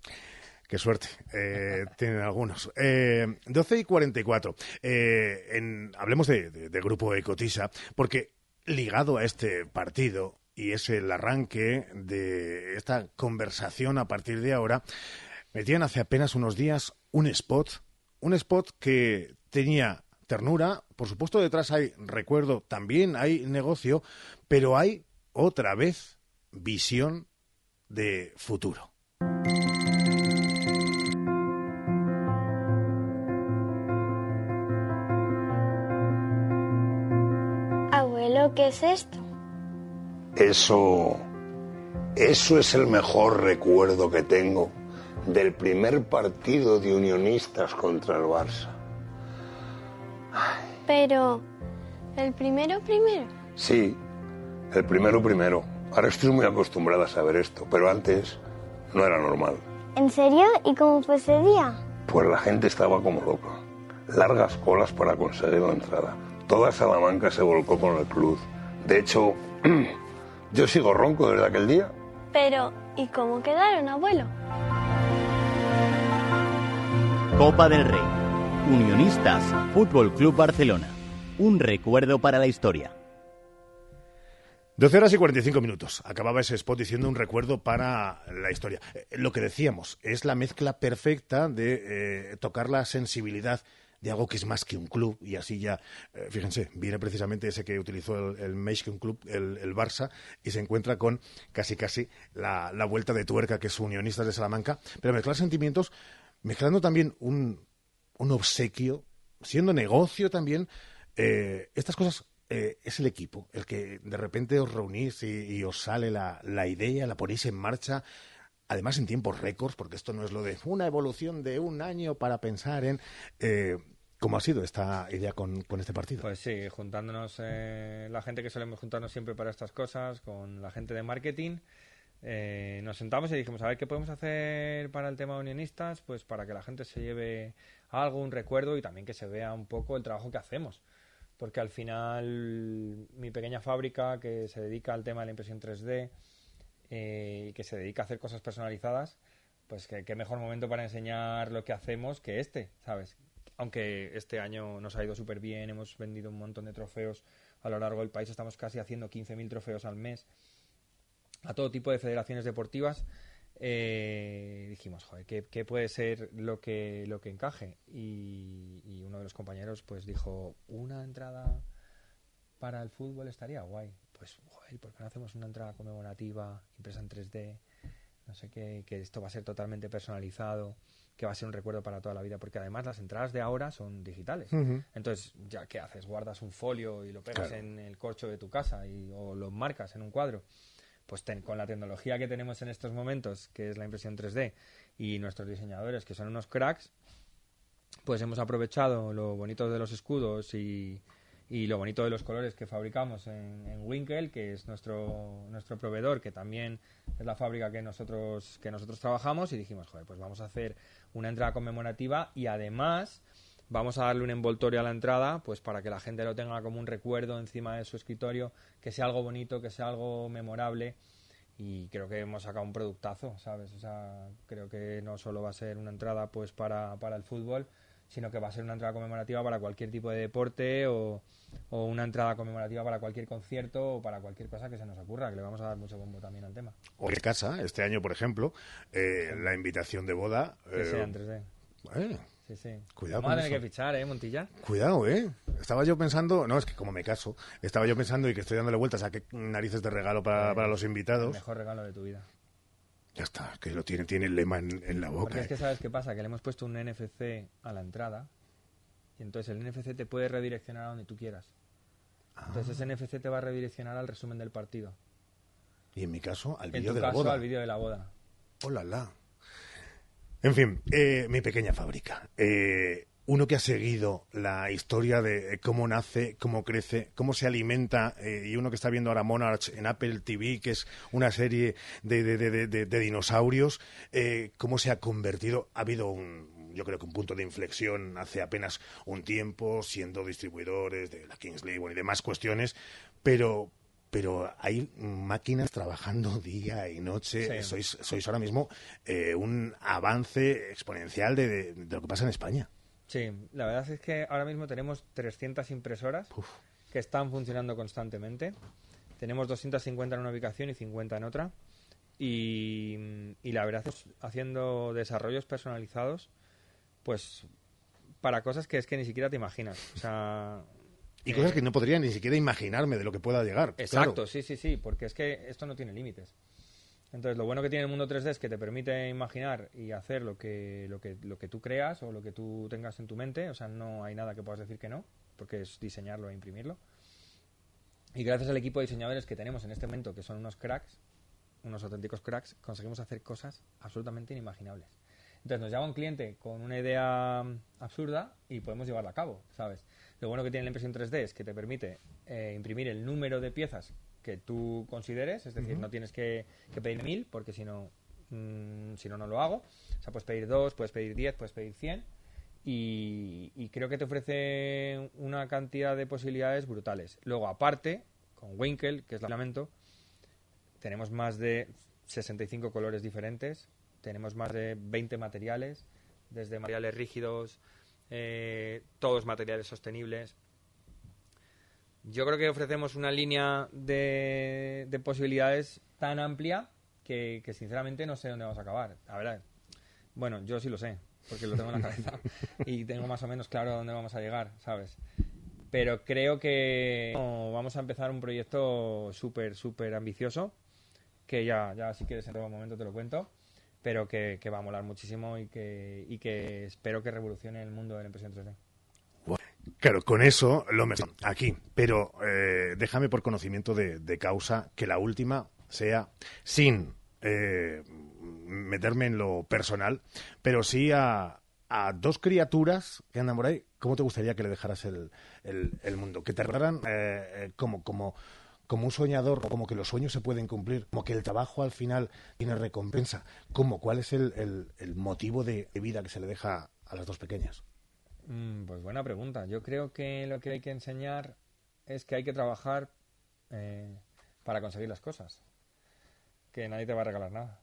Qué suerte, eh, [laughs] tienen algunos. Eh, 12 y 44. Eh, en, hablemos de, de, Grupo Ecotisa, porque ligado a este partido, y es el arranque de esta conversación a partir de ahora, metían hace apenas unos días un spot, un spot que tenía ternura, por supuesto detrás hay recuerdo, también hay negocio, pero hay otra vez visión de futuro. Abuelo, ¿qué es esto? Eso... Eso es el mejor recuerdo que tengo del primer partido de unionistas contra el Barça. Pero, ¿el primero primero? Sí, el primero primero. Ahora estoy muy acostumbrada a saber esto, pero antes no era normal. ¿En serio? ¿Y cómo fue ese día? Pues la gente estaba como loca. Largas colas para conseguir la entrada. Toda Salamanca se volcó con el club. De hecho, [clears throat] yo sigo ronco desde aquel día. Pero, ¿y cómo quedaron, abuelo? Copa del Rey. Unionistas, Fútbol Club Barcelona. Un recuerdo para la historia. 12 horas y 45 minutos. Acababa ese spot diciendo un recuerdo para la historia. Eh, lo que decíamos, es la mezcla perfecta de eh, tocar la sensibilidad de algo que es más que un club y así ya, eh, fíjense, viene precisamente ese que utilizó el, el que un club, el, Barça, y se encuentra con casi casi la, vuelta de tuerca que es Unionistas de Salamanca, pero mezclar sentimientos, mezclando también un, un obsequio, siendo negocio también, estas cosas eh, es el equipo, el que de repente os reunís y, os sale la, la, idea, la ponéis en marcha, además en tiempos récords, porque esto no es lo de una evolución de un año para pensar en... Eh, ¿Cómo ha sido esta idea con, con este partido? Pues sí, juntándonos, eh, la gente que solemos juntarnos siempre para estas cosas, con la gente de marketing, eh, nos sentamos y dijimos, a ver, ¿qué podemos hacer para el tema de unionistas? Pues para que la gente se lleve algo, un recuerdo y también que se vea un poco el trabajo que hacemos. Porque al final mi pequeña fábrica que se dedica al tema de la impresión 3D eh, y que se dedica a hacer cosas personalizadas, pues qué mejor momento para enseñar lo que hacemos que este, ¿sabes? Aunque este año nos ha ido súper bien, hemos vendido un montón de trofeos a lo largo del país, estamos casi haciendo 15.000 trofeos al mes a todo tipo de federaciones deportivas eh, dijimos, joder, ¿qué, puede ser lo que, lo que encaje? Y, uno de los compañeros pues dijo, una entrada para el fútbol estaría guay. Pues, joder, ¿por qué no hacemos una entrada conmemorativa, impresa en 3D? No sé qué, que esto va a ser totalmente personalizado, que va a ser un recuerdo para toda la vida, porque además las entradas de ahora son digitales. Entonces, ¿ya qué haces? Guardas un folio y lo pegas en el corcho de tu casa y, o lo marcas en un cuadro pues con la tecnología que tenemos en estos momentos, que es la impresión 3D, y nuestros diseñadores, que son unos cracks, pues hemos aprovechado lo bonito de los escudos y, lo bonito de los colores que fabricamos en, en, Winkel, que es nuestro, nuestro proveedor, que también es la fábrica que nosotros, que nosotros trabajamos, y dijimos, joder, pues vamos a hacer una entrada conmemorativa y además vamos a darle un envoltorio a la entrada, pues para que la gente lo tenga como un recuerdo encima de su escritorio, que sea algo bonito, que sea algo memorable. Y creo que hemos sacado un productazo, ¿sabes? O sea, creo que no solo va a ser una entrada pues para, para el fútbol, sino que va a ser una entrada conmemorativa para cualquier tipo de deporte o, o, una entrada conmemorativa para cualquier concierto o para cualquier cosa que se nos ocurra, que le vamos a dar mucho bombo también al tema. O en casa, este año, por ejemplo, eh, la invitación de boda... Que sea en 3D. Eh, Sí, sí. Cuidado Vamos a tener que fichar, ¿eh, Montilla? Cuidado, ¿eh? Estaba yo pensando, no, es que como me caso, estaba yo pensando y que estoy dándole vueltas a qué narices de regalo para, para los invitados. El mejor regalo de tu vida. Ya está, que lo tiene, tiene el lema en, la boca. Porque es que sabes qué pasa, que le hemos puesto un NFC a la entrada y entonces el NFC te puede redireccionar a donde tú quieras. Entonces ese NFC te va a redireccionar al resumen del partido. Y en mi caso, al vídeo de la boda. al vídeo de la boda. Hola, la. En fin, eh, mi pequeña fábrica. Eh, uno que ha seguido la historia de cómo nace, cómo crece, cómo se alimenta, eh, y uno que está viendo ahora Monarch en Apple TV, que es una serie de, de, dinosaurios, cómo se ha convertido. Ha habido un, yo creo que un punto de inflexión hace apenas un tiempo, siendo distribuidores de la Kingsley y demás cuestiones, pero, pero hay máquinas trabajando día y noche. Sois, sois ahora mismo eh, un avance exponencial de, lo que pasa en España. Sí, la verdad es que ahora mismo tenemos 300 impresoras que están funcionando constantemente. Tenemos 250 en una ubicación y 50 en otra. Y, y la verdad es haciendo desarrollos personalizados, pues para cosas que es que ni siquiera te imaginas. O sea, y cosas que no podría ni siquiera imaginarme de lo que pueda llegar. Exacto, sí, sí, sí, porque es que esto no tiene límites. Entonces, lo bueno que tiene el mundo 3D es que te permite imaginar y hacer lo que, lo que, lo que tú creas o lo que tú tengas en tu mente. O sea, no hay nada que puedas decir que no, porque es diseñarlo e imprimirlo. Y gracias al equipo de diseñadores que tenemos en este momento, que son unos cracks, unos auténticos cracks, conseguimos hacer cosas absolutamente inimaginables. Entonces nos llama un cliente con una idea absurda y podemos llevarla a cabo, ¿sabes? Lo bueno que tiene la impresión 3D es que te permite eh, imprimir el número de piezas que tú consideres, es decir, no tienes que, que pedir mil, porque si no, mm, si no, no lo hago. O sea, puedes pedir dos, puedes pedir diez, puedes pedir cien. Y, y creo que te ofrece una cantidad de posibilidades brutales. Luego, aparte, con Winkel, que es el filamento, tenemos más de 65 colores diferentes, tenemos más de 20 materiales, desde materiales rígidos, eh, todos materiales sostenibles. Yo creo que ofrecemos una línea de, de posibilidades tan amplia que, que sinceramente no sé dónde vamos a acabar. A ver, bueno, yo sí lo sé, porque lo tengo en la cabeza [laughs] y tengo más o menos claro a dónde vamos a llegar, ¿sabes? Pero creo que vamos a empezar un proyecto súper, súper ambicioso, que ya, ya si quieres en todo momento te lo cuento, pero que, va a molar muchísimo y que, y que espero que revolucione el mundo de la impresión 3D. Claro, con eso lo me aquí, pero eh, déjame por conocimiento de, causa que la última sea sin eh, meterme en lo personal, pero sí a, a dos criaturas que andan por ahí. ¿Cómo te gustaría que le dejaras el, el, el mundo? Que te regalan eh, eh, como, como, como un soñador, como que los sueños se pueden cumplir, como que el trabajo al final tiene recompensa. ¿Cómo? ¿Cuál es el, el, el motivo de vida que se le deja a las dos pequeñas? Mm, pues buena pregunta. Yo creo que lo que hay que enseñar es que hay que trabajar eh, para conseguir las cosas. Que nadie te va a regalar nada.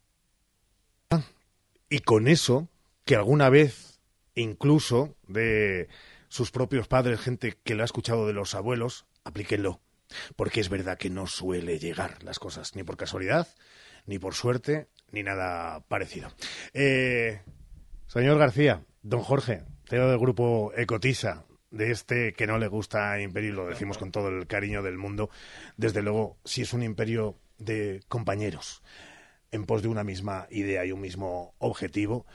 Y con eso, que alguna vez, incluso de sus propios padres, gente que lo ha escuchado de los abuelos, aplíquenlo. Porque es verdad que no suele llegar las cosas, ni por casualidad, ni por suerte, ni nada parecido. Eh, señor García, don Jorge, CEO del grupo Ecotiza, de este que no le gusta imperio, lo decimos con todo el cariño del mundo, desde luego, si es un imperio de compañeros en pos de una misma idea y un mismo objetivo,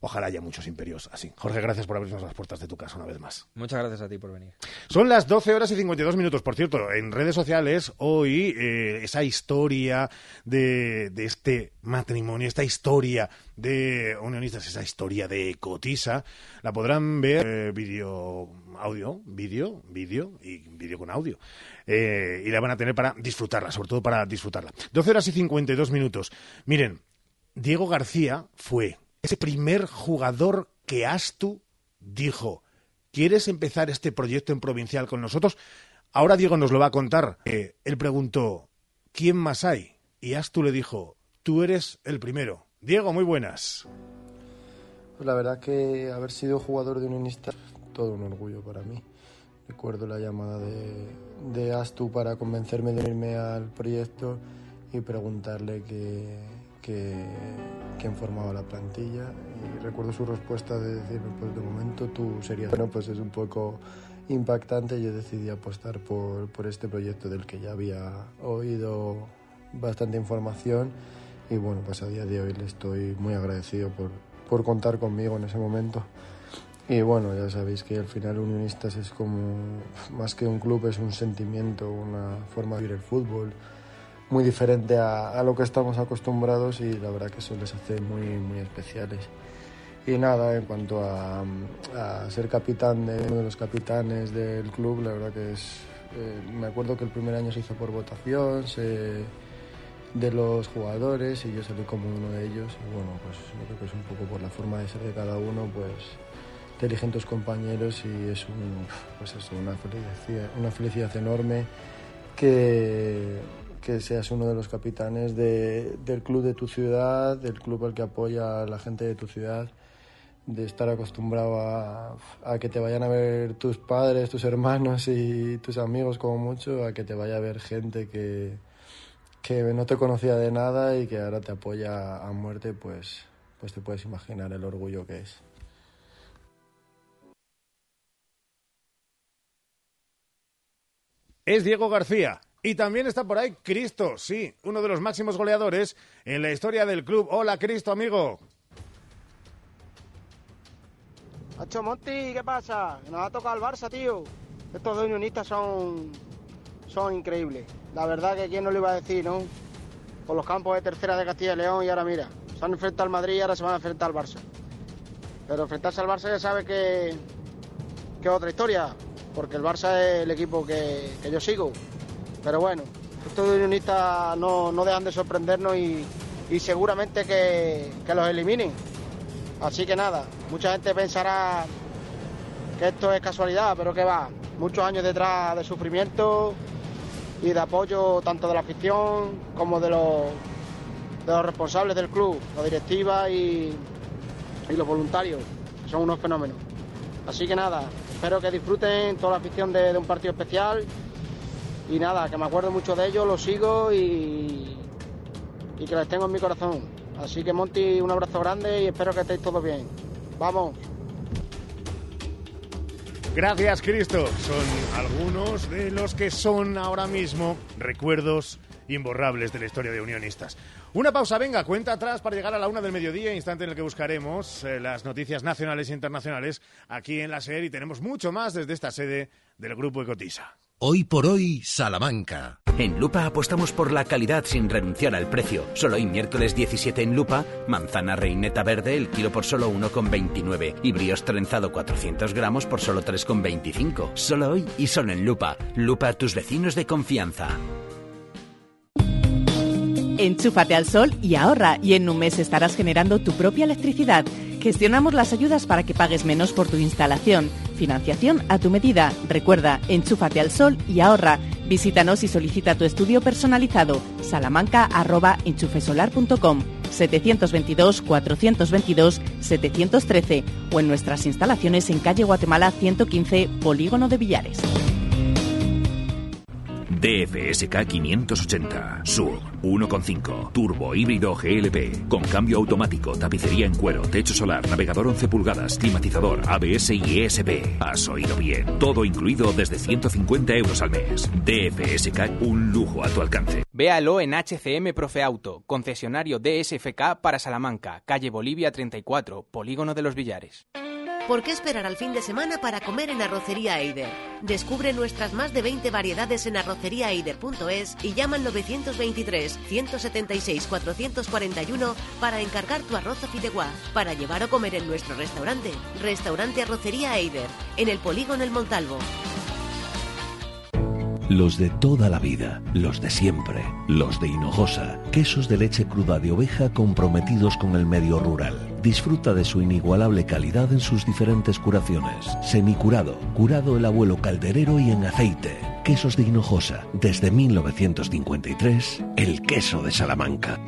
ojalá haya muchos imperios así. Jorge, gracias por abrirnos las puertas de tu casa una vez más. Muchas gracias a ti por venir. Son las 12 horas y 52 minutos. Por cierto, en redes sociales hoy eh, esa historia de, de este matrimonio, esta historia de unionistas, esa historia de Cotisa, la podrán ver eh, vídeo, audio, vídeo, vídeo y vídeo con audio. Eh, y la van a tener para disfrutarla, sobre todo para disfrutarla. 12 horas y 52 minutos. Miren, Diego García fue ese primer jugador que Astu dijo, ¿quieres empezar este proyecto en provincial con nosotros? Ahora Diego nos lo va a contar. Eh, él preguntó, ¿quién más hay? Y Astu le dijo, tú eres el primero. Diego, muy buenas. Pues la verdad que haber sido jugador de Unionista todo un orgullo para mí. Recuerdo la llamada de, de Astu para convencerme de unirme al proyecto y preguntarle que, que, quién formaba la plantilla. Y recuerdo su respuesta de decirme, pues de momento tú serías... Bueno, pues es un poco impactante. Yo decidí apostar por, por este proyecto del que ya había oído bastante información y bueno, pues a día de hoy le estoy muy agradecido por, por contar conmigo en ese momento. Y bueno, ya sabéis que al final Unionistas es como, más que un club, es un sentimiento, una forma de vivir el fútbol muy diferente a, a, lo que estamos acostumbrados y la verdad que eso les hace muy, muy especiales. Y nada, en cuanto a, a ser capitán de uno de los capitanes del club, la verdad que es, eh, me acuerdo que el primer año se hizo por votación, se, de los jugadores y yo salí como uno de ellos. Y bueno, pues yo creo que es un poco por la forma de ser de cada uno, pues te eligen tus compañeros y es un, pues una, felicidad, una felicidad enorme que, que seas uno de los capitanes de, del club de tu ciudad, del club al que apoya a la gente de tu ciudad, de estar acostumbrado a, a, que te vayan a ver tus padres, tus hermanos y tus amigos como mucho, a que te vaya a ver gente que, que no te conocía de nada y que ahora te apoya a muerte, pues, pues te puedes imaginar el orgullo que es. Es Diego García. Y también está por ahí Cristo, sí, uno de los máximos goleadores en la historia del club. Hola, Cristo, amigo. Hacho Monti, ¿qué pasa? Nos ha tocado el Barça, tío. Estos dos unionistas son, son increíbles. La verdad que quién no lo iba a decir, ¿no? Con los campos de tercera de Castilla y León y ahora mira, se han enfrentado al Madrid y ahora se van a enfrentar al Barça. Pero enfrentarse al Barça ya sabe que, que es otra historia, porque el Barça es el equipo que yo sigo. Pero bueno, estos unionistas no, no dejan de sorprendernos y, y seguramente que, que los eliminen. Así que nada, mucha gente pensará que esto es casualidad, pero que va, muchos años detrás de sufrimiento y de apoyo tanto de la afición como de los, de los responsables del club, la directiva y, y los voluntarios, que son unos fenómenos. Así que nada, espero que disfruten toda la afición de, de un partido especial y nada, que me acuerdo mucho de ellos, los sigo y, y que les tengo en mi corazón. Así que Monty, un abrazo grande y espero que estéis todos bien. Vamos. Gracias, Cristo. Son algunos de los que son ahora mismo recuerdos imborrables de la historia de Unionistas. Una pausa, venga, cuenta atrás para llegar a la una del mediodía, instante en el que buscaremos eh, las noticias nacionales e internacionales aquí en la SER y tenemos mucho más desde esta sede del Grupo Ecotiza. Hoy por hoy, Salamanca. En Lupa apostamos por la calidad sin renunciar al precio. Solo hoy miércoles 17 en Lupa, manzana reineta verde el kilo por solo 1,29 y bríos trenzado 400 gramos por solo 3,25. Solo hoy y solo en Lupa. Lupa, tus vecinos de confianza. Enchúfate al sol y ahorra y en un mes estarás generando tu propia electricidad. Gestionamos las ayudas para que pagues menos por tu instalación. Financiación a tu medida. Recuerda, enchúfate al sol y ahorra. Visítanos y solicita tu estudio personalizado. salamanca.enchufesolar.com 722-422-713 o en nuestras instalaciones en calle Guatemala 115, Polígono de Villares. DFSK 580 Sur 1.5 Turbo híbrido GLP con cambio automático, tapicería en cuero, techo solar, navegador 11 pulgadas, climatizador, ABS y ESP. Has oído bien. Todo incluido desde 150 euros al mes. DFSK un lujo a tu alcance. Véalo en HCM Profe Auto, concesionario DSFK para Salamanca, calle Bolivia 34, Polígono de los Villares. ¿Por qué esperar al fin de semana para comer en Arrocería Eider? Descubre nuestras más de 20 variedades en arroceriaeider.es y llama al 923 176 441 para encargar tu arroz a fideuá para llevar o comer en nuestro restaurante. Restaurante Arrocería Eider, en el Polígono El Montalvo. Los de toda la vida, los de siempre, los de Hinojosa, quesos de leche cruda de oveja comprometidos con el medio rural. Disfruta de su inigualable calidad en sus diferentes curaciones. Semicurado, curado el abuelo calderero y en aceite. Quesos de Hinojosa, desde 1953, el queso de Salamanca.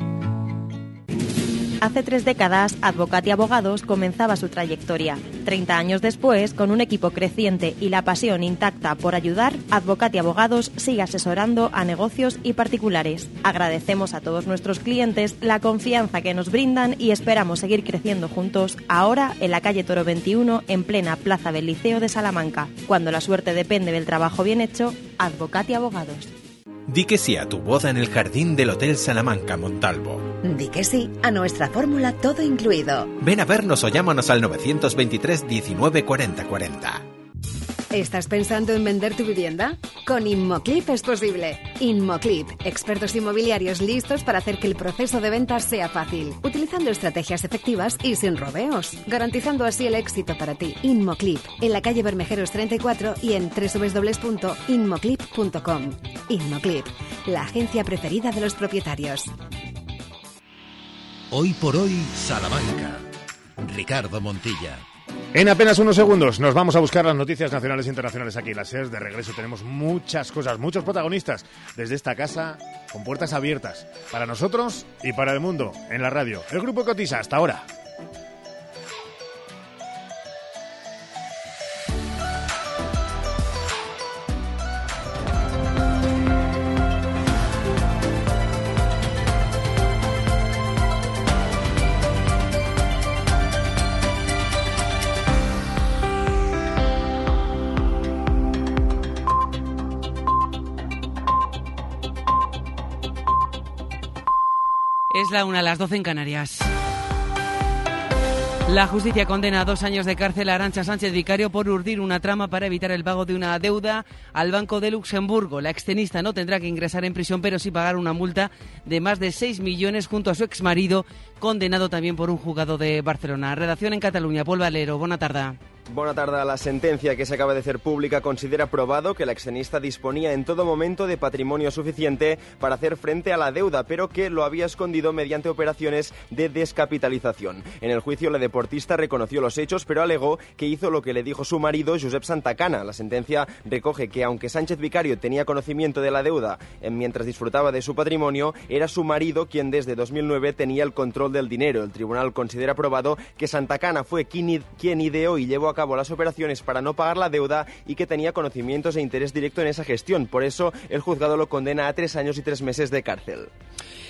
Hace tres décadas, Advocati Abogados comenzaba su trayectoria. Treinta años después, con un equipo creciente y la pasión intacta por ayudar, Advocati Abogados sigue asesorando a negocios y particulares. Agradecemos a todos nuestros clientes la confianza que nos brindan y esperamos seguir creciendo juntos ahora en la calle Toro 21, en plena Plaza del Liceo de Salamanca. Cuando la suerte depende del trabajo bien hecho, Advocati Abogados. Di que sí a tu boda en el jardín del Hotel Salamanca Montalvo. Di que sí a nuestra fórmula todo incluido. Ven a vernos o llámanos al 923 19 40 40. ¿Estás pensando en vender tu vivienda? Con Inmoclip es posible. Inmoclip, expertos inmobiliarios listos para hacer que el proceso de venta sea fácil, utilizando estrategias efectivas y sin rodeos, garantizando así el éxito para ti. Inmoclip, en la calle Bermejeros 34 y en www.inmoclip.com. Inmoclip, la agencia preferida de los propietarios. Hoy por hoy, Salamanca. Ricardo Montilla. En apenas unos segundos nos vamos a buscar las noticias nacionales e internacionales aquí en la SER. De regreso tenemos muchas cosas, muchos protagonistas desde esta casa con puertas abiertas para nosotros y para el mundo en la radio. El Grupo Cotiza, hasta ahora. La una, las 12 en Canarias. La justicia condena a dos años de cárcel a Arancha Sánchez Vicario por urdir una trama para evitar el pago de una deuda al Banco de Luxemburgo. La extenista no tendrá que ingresar en prisión, pero sí pagar una multa de más de 6 millones junto a su exmarido, condenado también por un juzgado de Barcelona. Redacción en Cataluña. Paul Valero, buena. Buena tarde. La sentencia que se acaba de hacer pública considera probado que la extenista disponía en todo momento de patrimonio suficiente para hacer frente a la deuda, pero que lo había escondido mediante operaciones de descapitalización. En el juicio, la deportista reconoció los hechos, pero alegó que hizo lo que le dijo su marido, Josep Santacana. La sentencia recoge que, aunque Sánchez Vicario tenía conocimiento de la deuda mientras disfrutaba de su patrimonio, era su marido quien desde 2009 tenía el control del dinero. El tribunal considera probado que Santacana fue quien ideó y llevó a cabo las operaciones para no pagar la deuda y que tenía conocimientos e interés directo en esa gestión. Por eso, el juzgado lo condena a tres años y tres meses de cárcel.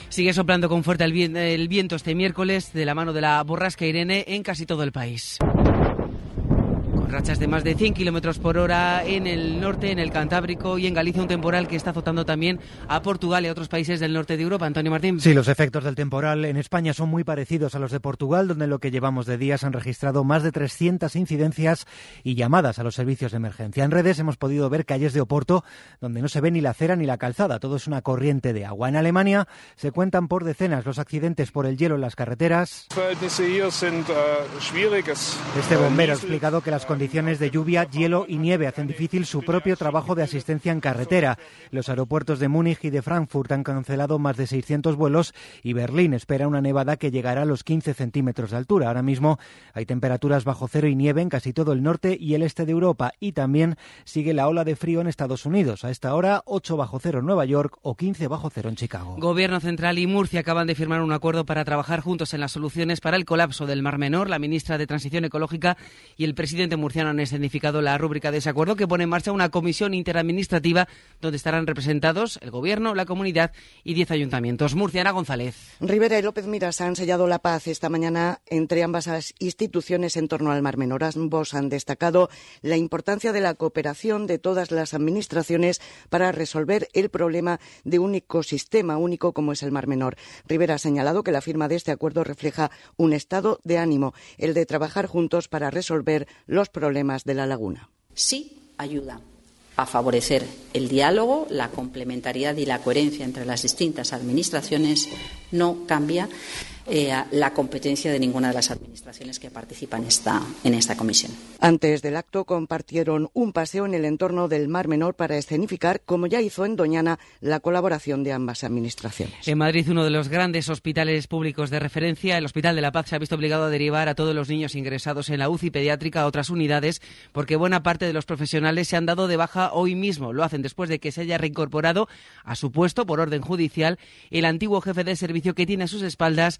Sigue soplando con fuerte el viento este miércoles de la mano de la borrasca Irene en casi todo el país rachas de más de 100 kilómetros por hora en el norte, en el Cantábrico y en Galicia, un temporal que está azotando también a Portugal y a otros países del norte de Europa. Antonio Martín. Sí, los efectos del temporal en España son muy parecidos a los de Portugal, donde lo que llevamos de días han registrado más de 300 incidencias y llamadas a los servicios de emergencia. En redes hemos podido ver calles de Oporto donde no se ve ni la acera ni la calzada, todo es una corriente de agua. En Alemania se cuentan por decenas los accidentes por el hielo en las carreteras. Este bombero ha explicado que las condiciones condiciones de lluvia, hielo y nieve hacen difícil su propio trabajo de asistencia en carretera. Los aeropuertos de Múnich y de Frankfurt han cancelado más de 600 vuelos y Berlín espera una nevada que llegará a los 15 centímetros de altura. Ahora mismo hay temperaturas bajo cero y nieve en casi todo el norte y el este de Europa y también sigue la ola de frío en Estados Unidos. A esta hora 8 bajo cero en Nueva York o 15 bajo cero en Chicago. Gobierno Central y Murcia acaban de firmar un acuerdo para trabajar juntos en las soluciones para el colapso del Mar Menor. La ministra de Transición Ecológica y el presidente murciano han escenificado la rúbrica de ese acuerdo que pone en marcha una comisión interadministrativa donde estarán representados el Gobierno, la comunidad y diez ayuntamientos. Murcia, González. Rivera y López Miras han sellado la paz esta mañana entre ambas instituciones en torno al Mar Menor. Ambos han destacado la importancia de la cooperación de todas las administraciones para resolver el problema de un ecosistema único como es el Mar Menor. Rivera ha señalado que la firma de este acuerdo refleja un estado de ánimo, el de trabajar juntos para resolver los problemas Sí ayuda a favorecer el diálogo, la complementariedad y la coherencia entre las distintas administraciones, no cambia eh, la competencia de ninguna de las administraciones que participan esta, en esta comisión. Antes del acto compartieron un paseo en el entorno del Mar Menor para escenificar, como ya hizo en Doñana, la colaboración de ambas administraciones. En Madrid, uno de los grandes hospitales públicos de referencia, el Hospital de la Paz, se ha visto obligado a derivar a todos los niños ingresados en la UCI pediátrica a otras unidades porque buena parte de los profesionales se han dado de baja hoy mismo. Lo hacen después de que se haya reincorporado a su puesto por orden judicial el antiguo jefe de servicio que tiene a sus espaldas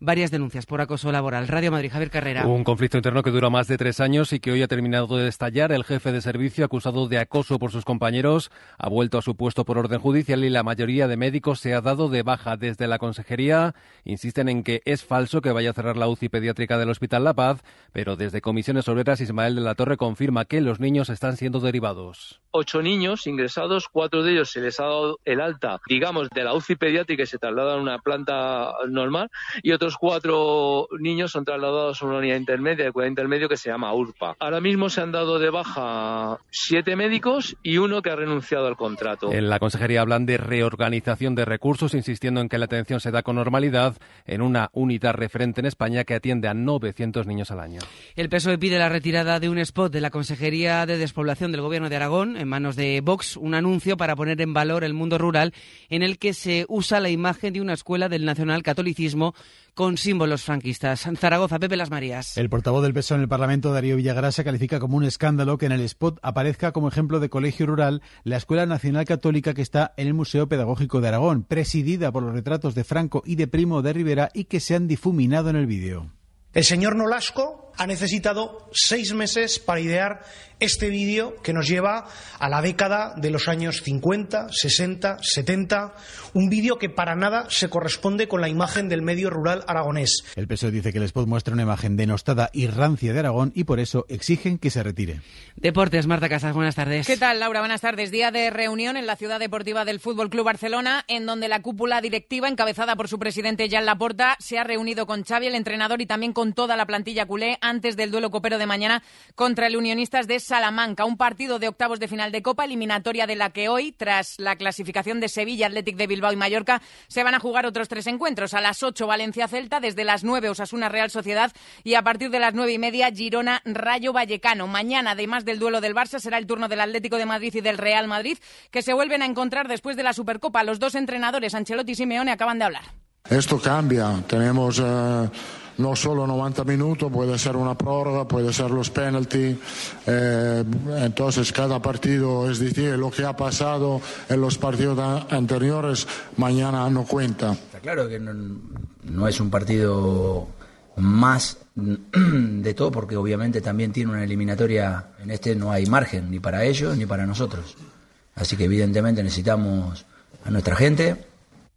varias denuncias por acoso laboral. Radio Madrid, Javier Carrera. Un conflicto interno que dura más de tres años y que hoy ha terminado de estallar. El jefe de servicio, acusado de acoso por sus compañeros, ha vuelto a su puesto por orden judicial y la mayoría de médicos se ha dado de baja desde la consejería. Insisten en que es falso que vaya a cerrar la UCI pediátrica del Hospital La Paz, pero desde Comisiones Obreras Ismael de la Torre confirma que los niños están siendo derivados. Ocho niños ingresados, cuatro de ellos se les ha dado el alta, digamos, de la UCI pediátrica y se trasladan a una planta normal y otros cuatro niños son trasladados a una unidad intermedia, de cuidado intermedio que se llama URPA. Ahora mismo se han dado de baja siete médicos y uno que ha renunciado al contrato. En la consejería hablan de reorganización de recursos, insistiendo en que la atención se da con normalidad en una unidad referente en España que atiende a 900 niños al año. El PSOE pide la retirada de un spot de la Consejería de Despoblación del Gobierno de Aragón en manos de Vox, un anuncio para poner en valor el mundo rural en el que se usa la imagen de una escuela del nacionalcatolicismo con símbolos franquistas. Zaragoza, Pepe Las Marías. El portavoz del PSOE en el Parlamento, Darío Villagrasa, califica como un escándalo que en el spot aparezca como ejemplo de colegio rural la Escuela Nacional Católica que está en el Museo Pedagógico de Aragón, presidida por los retratos de Franco y de Primo de Rivera y que se han difuminado en el vídeo. El señor Nolasco ha necesitado seis meses para idear este vídeo que nos lleva a la década de los años 50, 60, 70, un vídeo que para nada se corresponde con la imagen del medio rural aragonés. El PSOE dice que el spot muestra una imagen denostada y rancia de Aragón y por eso exigen que se retire. Deportes, Marta Casas, buenas tardes. ¿Qué tal, Laura? Buenas tardes. Día de reunión en la ciudad deportiva del Fútbol Club Barcelona, en donde la cúpula directiva, encabezada por su presidente Jan Laporta, se ha reunido con Xavi, el entrenador, y también con toda la plantilla culé antes del duelo copero de mañana contra el Unionistas de Salamanca. Un partido de octavos de final de Copa, eliminatoria de la que hoy, tras la clasificación de Sevilla, Athletic de Bilbao y Mallorca, se van a jugar otros tres encuentros. A las 8 Valencia-Celta, desde las 9 Osasuna Real Sociedad y a partir de las nueve y media Girona Rayo Vallecano. Mañana, además del duelo del Barça, será el turno del Atlético de Madrid y del Real Madrid, que se vuelven a encontrar después de la Supercopa. Los dos entrenadores, Ancelotti y Simeone, acaban de hablar. Esto cambia. Tenemos eh, no solo 90 minutos, puede ser una prórroga, puede ser los penalty. Eh, entonces cada partido es decir, lo que ha pasado en los partidos anteriores mañana no cuenta. Está claro que no, no es un partido más de todo porque obviamente también tiene una eliminatoria, en este no hay margen ni para ellos ni para nosotros. Así que evidentemente necesitamos a nuestra gente,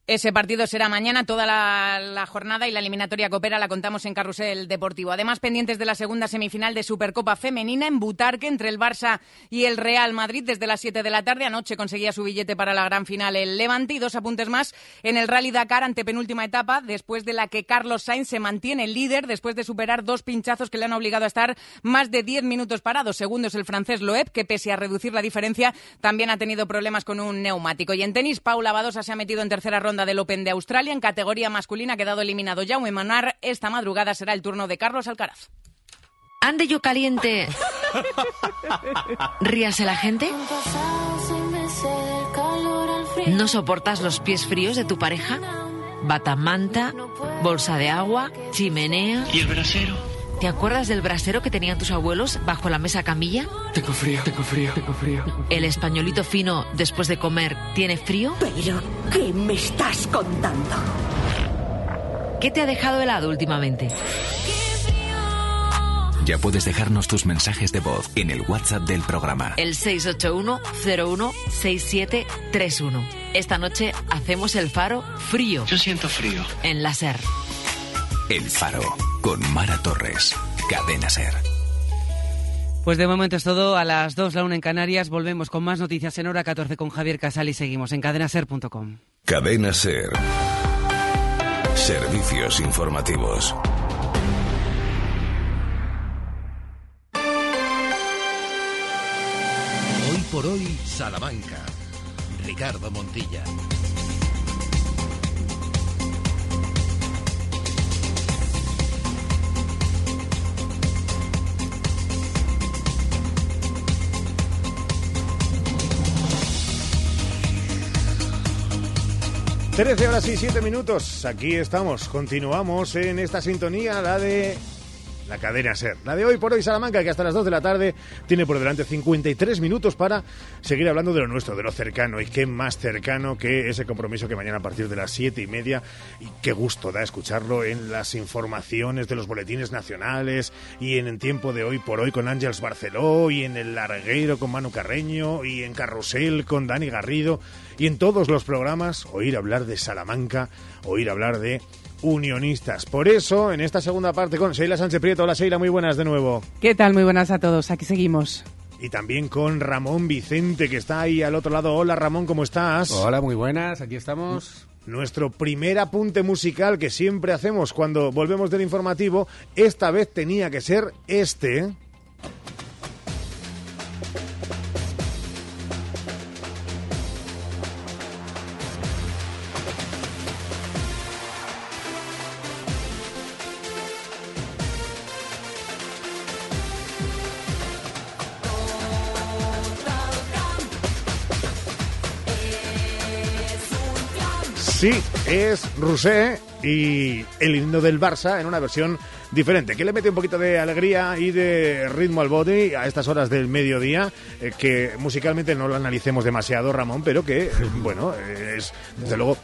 ese partido será mañana, toda la, jornada y la eliminatoria coopera la contamos en Carrusel Deportivo. Además, pendientes de la segunda semifinal de Supercopa Femenina en Butarque entre el Barça y el Real Madrid desde las 7 de la tarde. Anoche conseguía su billete para la gran final el Levante y dos apuntes más en el Rally Dakar ante penúltima etapa, después de la que Carlos Sainz se mantiene líder después de superar dos pinchazos que le han obligado a estar más de 10 minutos parados. Segundo es el francés Loeb, que pese a reducir la diferencia, también ha tenido problemas con un neumático. Y en tenis, Paula Badosa se ha metido en tercera ronda del Open de Australia. En categoría masculina ha quedado eliminado Jaume Manar. Esta madrugada será el turno de Carlos Alcaraz. ¿Ande yo caliente? ¿Ríase la gente? ¿No soportas los pies fríos de tu pareja? ¿Batamanta? ¿Bolsa de agua? ¿Chimenea? ¿Y el brasero? ¿Te acuerdas del brasero que tenían tus abuelos bajo la mesa camilla? Tengo frío, tengo frío, tengo frío. ¿El españolito fino después de comer tiene frío? ¿Pero qué me estás contando? ¿Qué te ha dejado helado últimamente? Ya puedes dejarnos tus mensajes de voz en el WhatsApp del programa. El 681-016731. Esta noche hacemos el faro frío. Yo siento frío. En la SER. El faro con Mara Torres. Cadena Ser. Pues de momento es todo. A las 2, la 1 en Canarias. Volvemos con más noticias en hora 14 con Javier Casal y seguimos en cadenaser.com. Cadena Ser. Servicios informativos. Hoy por hoy, Salamanca. Ricardo Montilla. 13 horas y 7 minutos. Aquí estamos. Continuamos en esta sintonía, la de la cadena SER. La de hoy por hoy Salamanca, que hasta las 2 de la tarde tiene por delante 53 minutos para seguir hablando de lo nuestro, de lo cercano. Y qué más cercano que ese compromiso que mañana a partir de las 7 y media. Y qué gusto da escucharlo en las informaciones de los boletines nacionales y en el tiempo de hoy por hoy con Ángels Barceló y en el Largueiro con Manu Carreño y en Carrusel con Dani Garrido y en todos los programas oír hablar de Salamanca, oír hablar de unionistas. Por eso, en esta segunda parte con Sheila Sánchez Prieto. Hola Sheila, muy buenas de nuevo. ¿Qué tal? Muy buenas a todos. Aquí seguimos. Y también con Ramón Vicente, que está ahí al otro lado. Hola Ramón, ¿cómo estás? Hola, muy buenas, aquí estamos. Nuestro primer apunte musical que siempre hacemos cuando volvemos del informativo, esta vez tenía que ser este. Sí, es Rousset y el himno del Barça en una versión diferente, que le mete un poquito de alegría y de ritmo al body a estas horas del mediodía, eh, que musicalmente no lo analicemos demasiado, Ramón, pero que, [laughs] bueno, es desde luego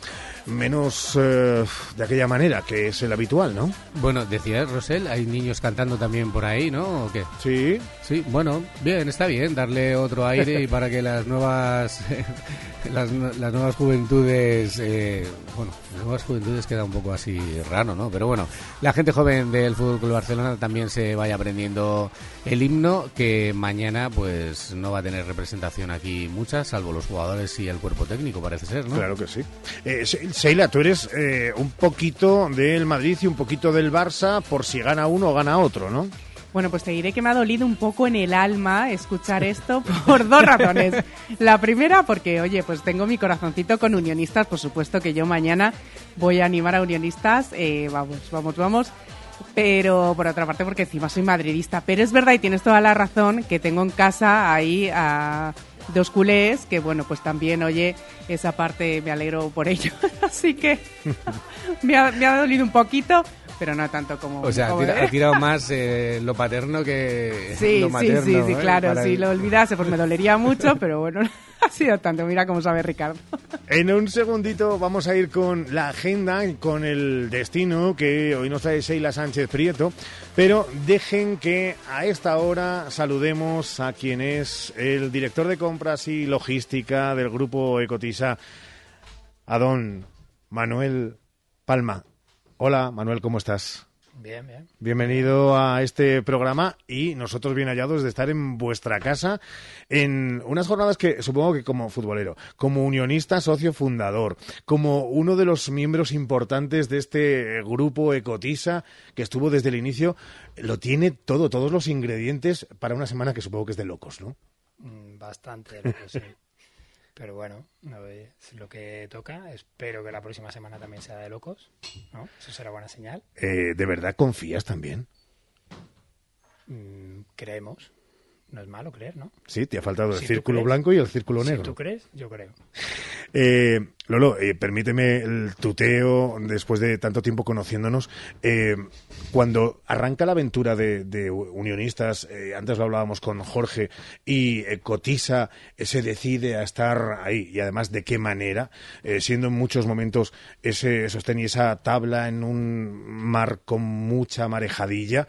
menos eh, de aquella manera, que es el habitual, ¿no? Bueno, decía Rosel, hay niños cantando también por ahí, ¿no? ¿O qué? Sí. Sí, bueno, bien, está bien darle otro aire y para que las nuevas [laughs] las, nuevas juventudes, eh, bueno, las nuevas juventudes queda un poco así raro, ¿no? Pero bueno, la gente joven del Fútbol Club Barcelona también se vaya aprendiendo el himno que mañana pues no va a tener representación aquí mucha, salvo los jugadores y el cuerpo técnico, parece ser, ¿no? Claro que sí. Eh, Sheila, tú eres eh, un poquito del Madrid y un poquito del Barça por si gana uno o gana otro, ¿no? Bueno, pues te diré que me ha dolido un poco en el alma escuchar esto por dos razones. La primera, porque, oye, pues tengo mi corazoncito con unionistas. Por supuesto que yo mañana voy a animar a unionistas. Eh, vamos, vamos, vamos. Pero por otra parte, porque encima soy madridista. Pero es verdad y tienes toda la razón que tengo en casa ahí a dos culés que, bueno, pues también, oye, esa parte me alegro por ello. [laughs] Así que [laughs] me ha, me ha dolido un poquito pero no tanto como... O sea, ha, tirado [laughs] más eh, lo paterno que sí, lo materno. Sí, sí, sí, ¿eh? claro, si lo olvidase pues me dolería mucho, [laughs] pero bueno, [laughs] ha sido tanto, mira cómo sabe Ricardo. En un segundito vamos a ir con la agenda, con el destino que hoy nos trae Sheila Sánchez Prieto, pero dejen que a esta hora saludemos a quien es el director de compras y logística del grupo Ecotisa, a don Manuel Palma. Hola, Manuel, ¿cómo estás? Bien, bien. Bienvenido a este programa y nosotros bien hallados de estar en vuestra casa en unas jornadas que supongo que como futbolero, como unionista, socio fundador, como uno de los miembros importantes de este grupo Ecotisa que estuvo desde el inicio, lo tiene todo, todos los ingredientes para una semana que supongo que es de locos, ¿no? Mm, bastante, locos, sí. Pero bueno, es lo que toca. Espero que la próxima semana también sea de locos. ¿no? Eso será buena señal. Eh, ¿De verdad confías también? Mm, creemos. No es malo creer, ¿no? Sí, te ha faltado el círculo blanco y el círculo negro. Si tú crees, yo creo. [laughs] Eh, Lolo, eh, permíteme el tuteo después de tanto tiempo conociéndonos. Eh, cuando arranca la aventura de, unionistas, antes lo hablábamos con Jorge, y Cotisa se decide a estar ahí, y además de qué manera, siendo en muchos momentos ese sostén y esa tabla en un mar con mucha marejadilla,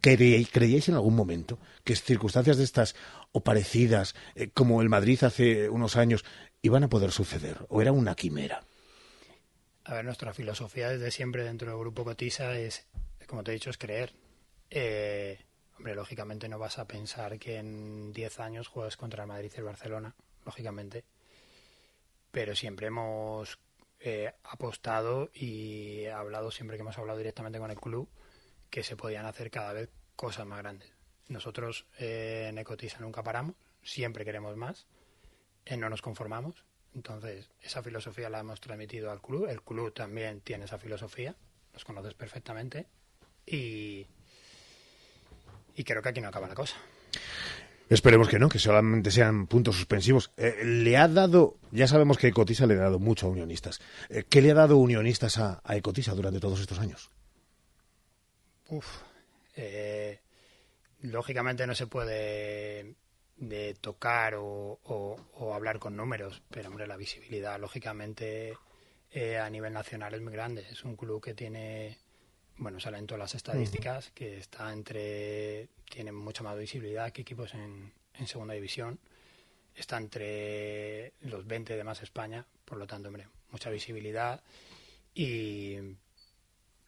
¿Creíais en algún momento que circunstancias de estas o parecidas, eh, como el Madrid hace unos años, iban a poder suceder? ¿O era una quimera? A ver, nuestra filosofía desde siempre dentro del grupo Cotiza es, como te he dicho, es creer. Eh, hombre, lógicamente no vas a pensar que en 10 años juegas contra el Madrid y el Barcelona, lógicamente. Pero siempre hemos eh, apostado y hablado, siempre que hemos hablado directamente con el club, que se podían hacer cada vez cosas más grandes. Nosotros eh, en Ecotiza nunca paramos, siempre queremos más, eh, no nos conformamos. Entonces, esa filosofía la hemos transmitido al club. El club también tiene esa filosofía, los conoces perfectamente. Y, creo que aquí no acaba la cosa. Esperemos que no, que solamente sean puntos suspensivos. Eh, le ha dado, ya sabemos que Ecotisa le ha dado mucho a Unionistas. ¿Qué le ha dado Unionistas a Ecotisa durante todos estos años? Uf, eh, lógicamente no se puede de tocar o, hablar con números, pero hombre, la visibilidad lógicamente eh, a nivel nacional es muy grande. Es un club que tiene, bueno, salen todas las estadísticas, que está entre, tiene mucha más visibilidad que equipos en, en segunda división. Está entre los 20 de más España, por lo tanto, hombre, mucha visibilidad. Y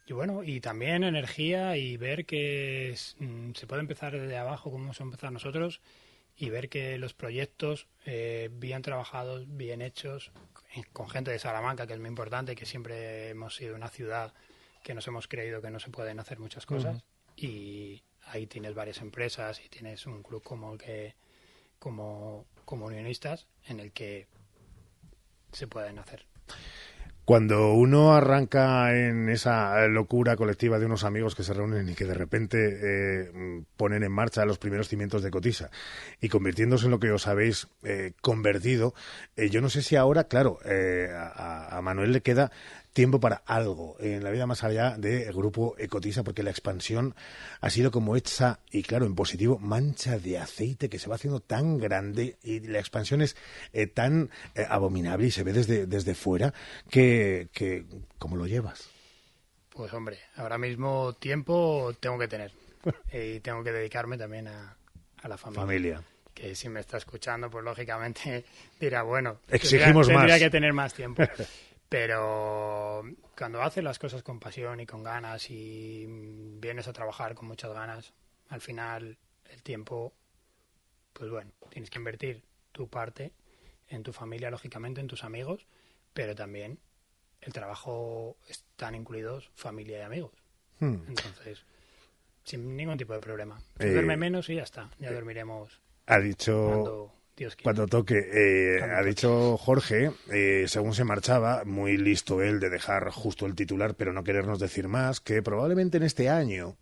y bueno, y también energía y ver que mm, se puede empezar desde abajo, como hemos empezado nosotros, y ver que los proyectos eh, bien trabajados, bien hechos, con gente de Salamanca, que es muy importante, que siempre hemos sido una ciudad que nos hemos creído que no se pueden hacer muchas cosas, y ahí tienes varias empresas y tienes un club como el que, como, como unionistas, en el que se pueden hacer. Cuando uno arranca en esa locura colectiva de unos amigos que se reúnen y que de repente eh, ponen en marcha los primeros cimientos de Cotisa y convirtiéndose en lo que os habéis eh, convertido, eh, yo no sé si ahora, claro, a, Manuel le queda tiempo para algo en la vida más allá del grupo Ecotisa, porque la expansión ha sido como hecha, y claro, en positivo, mancha de aceite que se va haciendo tan grande y la expansión es eh, tan eh, abominable y se ve desde, desde fuera que, que, ¿cómo lo llevas? Pues hombre, ahora mismo tiempo tengo que tener [laughs] y tengo que dedicarme también a, la familia. Familia. Que si me está escuchando, pues lógicamente [laughs] dirá, bueno, exigimos tendría, más. Tendría que tener más tiempo. [laughs] Pero cuando haces las cosas con pasión y con ganas y vienes a trabajar con muchas ganas, al final el tiempo, pues bueno, tienes que invertir tu parte en tu familia, lógicamente, en tus amigos, pero también el trabajo están incluidos familia y amigos. Hmm. Entonces, sin ningún tipo de problema. Eh, duerme menos y ya está. Ya dormiremos. Ha dicho. Cuando Dios. Cuando toque, eh, ha dicho Jorge, eh, según se marchaba, muy listo él de dejar justo el titular, pero no querernos decir más, que probablemente en este año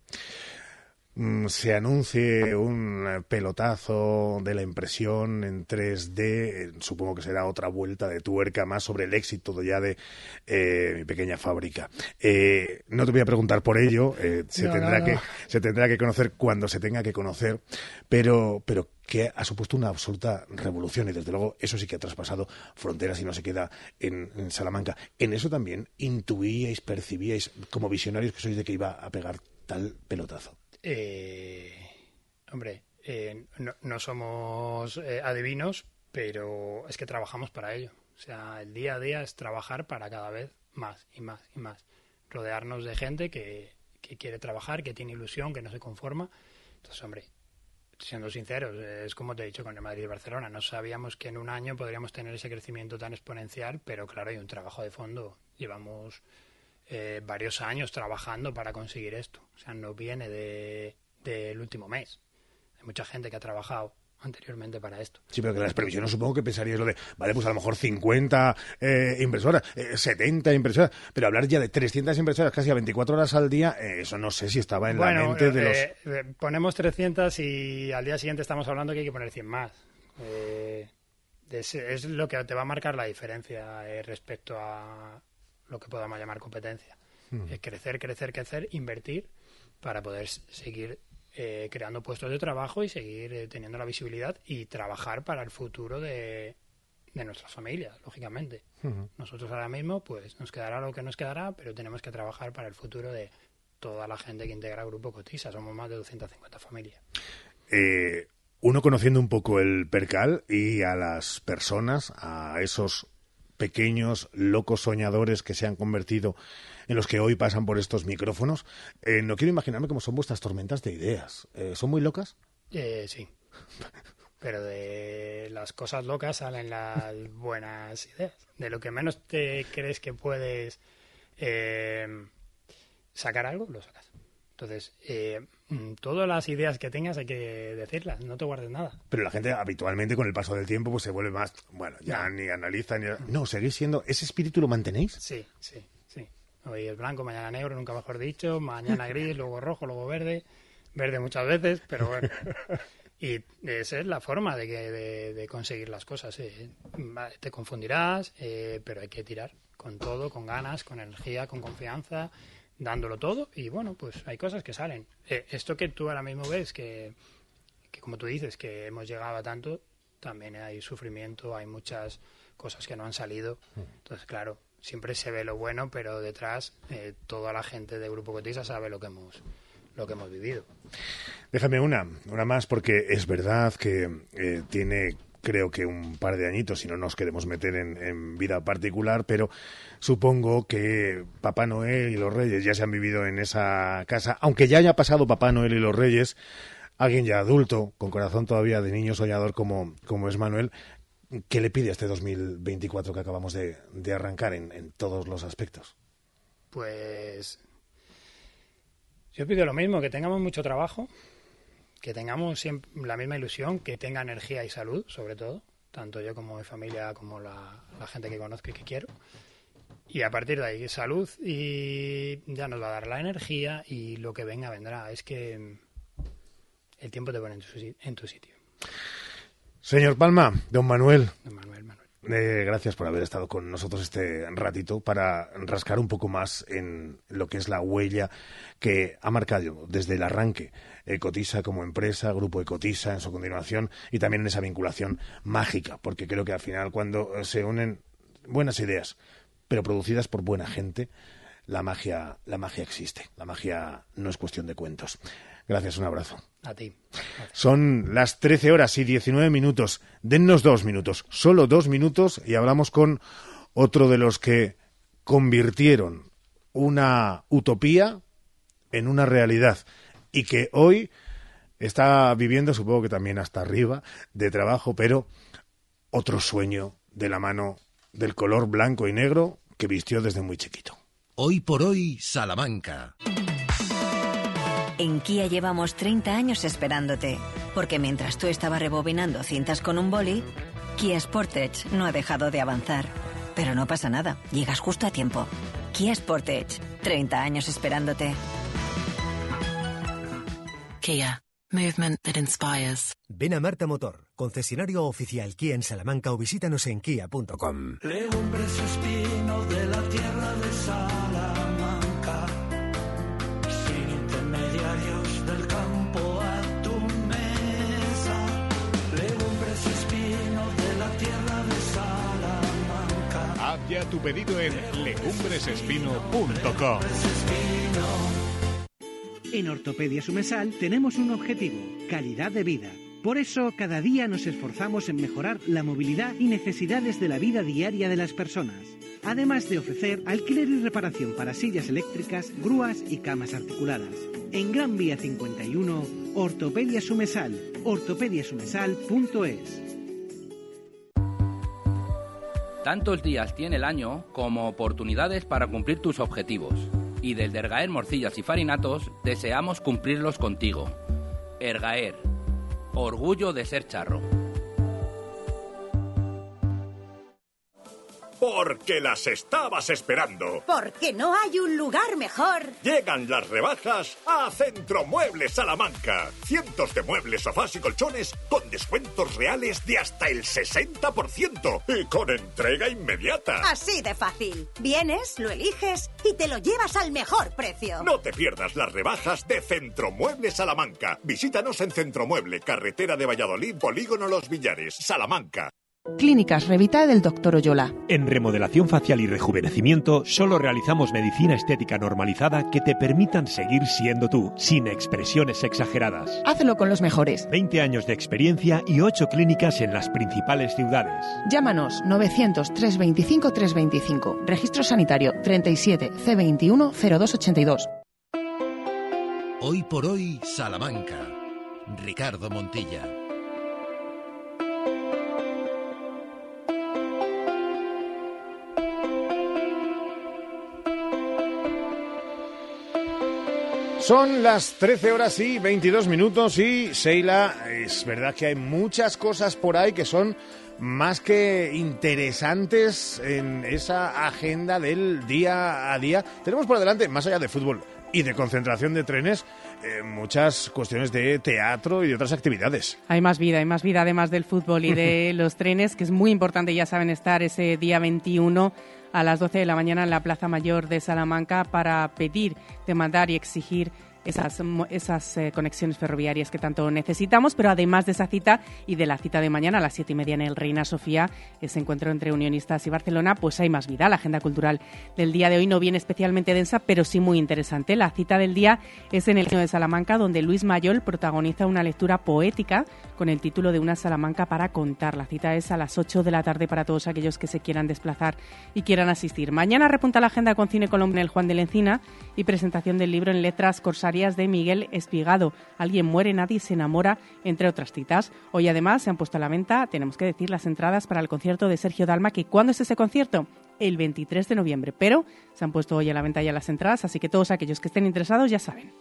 se anuncie un pelotazo de la impresión en 3D, eh, supongo que será otra vuelta de tuerca más sobre el éxito ya de eh, mi pequeña fábrica. Eh, no te voy a preguntar por ello, eh, se, No, tendrá no, que, se tendrá que conocer cuando se tenga que conocer, pero, pero que ha supuesto una absoluta revolución y desde luego eso sí que ha traspasado fronteras y no se queda en, en Salamanca. En eso también intuíais, percibíais como visionarios que sois de que iba a pegar tal pelotazo. Eh, hombre, eh, no, no somos eh, adivinos, pero es que trabajamos para ello. O sea, el día a día es trabajar para cada vez más y más y más. Rodearnos de gente que, que quiere trabajar, que tiene ilusión, que no se conforma. Entonces, hombre, siendo sinceros, es como te he dicho con el Madrid y Barcelona. No sabíamos que en un año podríamos tener ese crecimiento tan exponencial, pero claro, hay un trabajo de fondo. Llevamos eh, varios años trabajando para conseguir esto. O sea, no viene de- del último mes. Hay mucha gente que ha trabajado anteriormente para esto. Sí, pero que las previsiones supongo que pensaríais lo de, vale, pues a lo mejor 50 eh, impresoras, eh, 70 impresoras, pero hablar ya de 300 impresoras casi a 24 horas al día, eh, eso no sé si estaba en la mente de los... ponemos 300 y al día siguiente estamos hablando que hay que poner 100 más. Eh, es, es lo que te va a marcar la diferencia respecto a lo que podamos llamar competencia. Hmm. Eh, crecer, crecer, crecer, invertir para poder seguir eh, creando puestos de trabajo y seguir eh, teniendo la visibilidad y trabajar para el futuro de, de nuestras familias, lógicamente. Nosotros ahora mismo, pues nos quedará lo que nos quedará, pero tenemos que trabajar para el futuro de toda la gente que integra el Grupo Cotisa. Somos más de 250 familias. Eh, uno conociendo un poco el percal y a las personas, a esos pequeños locos soñadores que se han convertido en los que hoy pasan por estos micrófonos, eh, no quiero imaginarme cómo son vuestras tormentas de ideas. Eh, ¿Son muy locas? Eh, sí. [laughs] Pero de las cosas locas salen las [laughs] buenas ideas. De lo que menos te crees que puedes eh, sacar algo, lo sacas. Entonces, eh, mm, todas las ideas que tengas hay que decirlas, no te guardes nada. Pero la gente habitualmente con el paso del tiempo pues se vuelve más, bueno, ya ni analiza ni... No, seguís siendo... ¿Ese espíritu lo mantenéis? Sí, sí, sí. Hoy es blanco, mañana negro, nunca mejor dicho, mañana [laughs] gris, luego rojo, luego verde, verde muchas veces, pero bueno. [laughs] Y esa es la forma de, que, de, de conseguir las cosas. eh. Te confundirás, eh, pero hay que tirar con todo, con ganas, con energía, con confianza, dándolo todo. Y bueno, pues hay cosas que salen. Eh, esto que tú ahora mismo ves, que, que como tú dices, que hemos llegado a tanto, también hay sufrimiento, hay muchas cosas que no han salido. Entonces, claro, siempre se ve lo bueno, pero detrás eh, toda la gente de Grupo Cotiza sabe lo que hemos lo que hemos vivido. Déjame una, una más, porque es verdad que eh, tiene creo que un par de añitos, si no nos queremos meter en, en vida particular, pero supongo que Papá Noel y los Reyes ya se han vivido en esa casa, aunque ya haya pasado Papá Noel y los Reyes, alguien ya adulto, con corazón todavía de niño soñador como, como es Manuel, ¿qué le pide a este 2024 que acabamos de, de arrancar en, en todos los aspectos? Pues yo pido lo mismo, que tengamos mucho trabajo, que tengamos siempre la misma ilusión, que tenga energía y salud, sobre todo, tanto yo como mi familia, como la, la gente que conozco y que quiero. Y a partir de ahí, salud y ya nos va a dar la energía y lo que venga vendrá. Es que el tiempo te pone en tu, en tu sitio. Señor Palma, don Manuel. Don Manuel. Eh, gracias por haber estado con nosotros este ratito para rascar un poco más en lo que es la huella que ha marcado desde el arranque Ecotisa como empresa, Grupo Ecotisa en su continuación y también en esa vinculación mágica, porque creo que al final cuando se unen buenas ideas, pero producidas por buena gente, la magia, la magia existe. La magia no es cuestión de cuentos. Gracias, un abrazo. A ti. Son las 13 horas y 19 minutos. Dennos dos minutos, solo dos minutos, y hablamos con otro de los que convirtieron una utopía en una realidad y que hoy está viviendo, supongo que también hasta arriba, de trabajo, pero otro sueño de la mano del color blanco y negro que vistió desde muy chiquito. Hoy por hoy, Salamanca. En Kia llevamos 30 años esperándote, porque mientras tú estabas rebobinando cintas con un boli, Kia Sportage no ha dejado de avanzar. Pero no pasa nada, llegas justo a tiempo. Kia Sportage, 30 años esperándote. Kia, movement that inspires. Ven a Marta Motor, concesionario oficial Kia en Salamanca o visítanos en kia.com. Legumbres espino de la tierra de Salamanca, ya tu pedido en legumbresespino.com. En Ortopedia Sumesal tenemos un objetivo, calidad de vida. Por eso, cada día nos esforzamos en mejorar la movilidad y necesidades de la vida diaria de las personas. Además de ofrecer alquiler y reparación para sillas eléctricas, grúas y camas articuladas. En Gran Vía 51, Ortopedia Sumesal, ortopediasumesal.es. Tantos días tiene el año como oportunidades para cumplir tus objetivos y desde Ergaer Morcillas y Farinatos deseamos cumplirlos contigo. Ergaer, orgullo de ser charro. Porque las estabas esperando. Porque no hay un lugar mejor. Llegan las rebajas a Centro Muebles Salamanca. Cientos de muebles, sofás y colchones con descuentos reales de hasta el 60% y con entrega inmediata. Así de fácil. Vienes, lo eliges y te lo llevas al mejor precio. No te pierdas las rebajas de Centro Muebles Salamanca. Visítanos en Centro Mueble, carretera de Valladolid, Polígono Los Villares, Salamanca. Clínicas Revita del Dr. Oyola. En remodelación facial y rejuvenecimiento solo realizamos medicina estética normalizada que te permitan seguir siendo tú, sin expresiones exageradas. Hazlo con los mejores. 20 años de experiencia y 8 clínicas en las principales ciudades. Llámanos 900 325 325. Registro sanitario 37 C21 0282. Hoy por hoy, Salamanca. Ricardo Montilla. Son las 13 horas y 22 minutos y Sheila, es verdad que hay muchas cosas por ahí que son más que interesantes en esa agenda del día a día. Tenemos por delante, más allá de fútbol y de concentración de trenes, eh, muchas cuestiones de teatro y de otras actividades. Hay más vida, hay más vida además del fútbol y de [laughs] los trenes, que es muy importante, ya saben, estar ese día 21 a las 12 de la mañana en la Plaza Mayor de Salamanca para pedir, demandar y exigir esas, esas eh, conexiones ferroviarias que tanto necesitamos, pero además de esa cita y de la cita de mañana a las siete y media en el Reina Sofía, ese encuentro entre unionistas y Barcelona, pues hay más vida. La agenda cultural del día de hoy no viene especialmente densa, pero sí muy interesante. La cita del día es en el Reino de Salamanca, donde Luis Mayol protagoniza una lectura poética con el título de Una Salamanca para contar. La cita es a las 8 de la tarde para todos aquellos que se quieran desplazar y quieran asistir. Mañana repunta la agenda con Cine Colombia en el Juan de la Encina y presentación del libro en letras corsarias de Miguel Espigado. Alguien muere, nadie se enamora, entre otras citas. Hoy además se han puesto a la venta, tenemos que decir, las entradas para el concierto de Sergio Dalma, que ¿cuándo es ese concierto? El 23 de noviembre, pero se han puesto hoy a la venta ya las entradas, así que todos aquellos que estén interesados ya saben.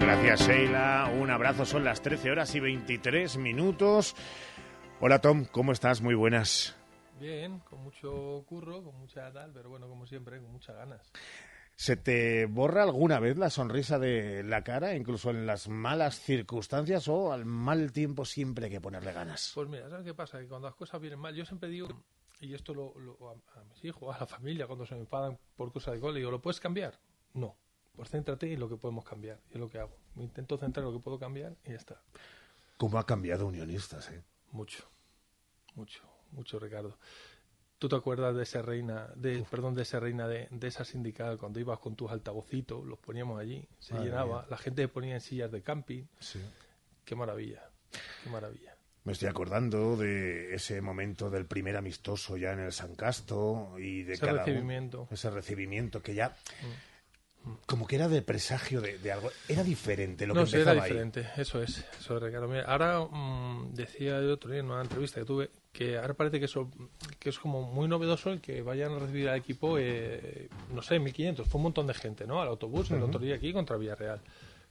Gracias, Sheila. Un abrazo. Son las 13 horas y 23 minutos. Hola, Tom. ¿Cómo estás? Muy buenas. Bien, con mucho curro, con mucha tal, pero bueno, como siempre, con muchas ganas. ¿Se te borra alguna vez la sonrisa de la cara, incluso en las malas circunstancias o al mal tiempo siempre hay que ponerle ganas? Pues mira, ¿sabes qué pasa? Que cuando las cosas vienen mal, yo siempre digo, y esto lo, lo- a, a mis hijos, a la familia, cuando se me enfadan por cosas de gol, digo, ¿lo puedes cambiar? No. Pues céntrate en lo que podemos cambiar. Y es lo que hago. Me intento centrar en lo que puedo cambiar y ya está. ¿Cómo ha cambiado Unionistas, eh? Mucho, mucho, mucho, Ricardo. ¿Tú te acuerdas de esa reina, de, perdón, de esa reina de, de esa sindical cuando ibas con tus altavocitos, los poníamos allí, se Madre llenaba, mía. la gente se ponía en sillas de camping. Sí. Qué maravilla, qué maravilla. Me estoy acordando de ese momento del primer amistoso ya en el San Casto y de Ese cada recibimiento. ese recibimiento que ya como que era de presagio de, de algo. Era diferente lo no, que sí, era empezaba ahí. diferente, eso es, eso es, Ricardo. Mira, ahora mm, decía el otro día en una entrevista que tuve que ahora parece que eso que es como muy novedoso el que vayan a recibir al equipo, eh, no sé, 1500, fue un montón de gente, ¿no? Al autobús, el Ujú. otro día aquí contra Villarreal.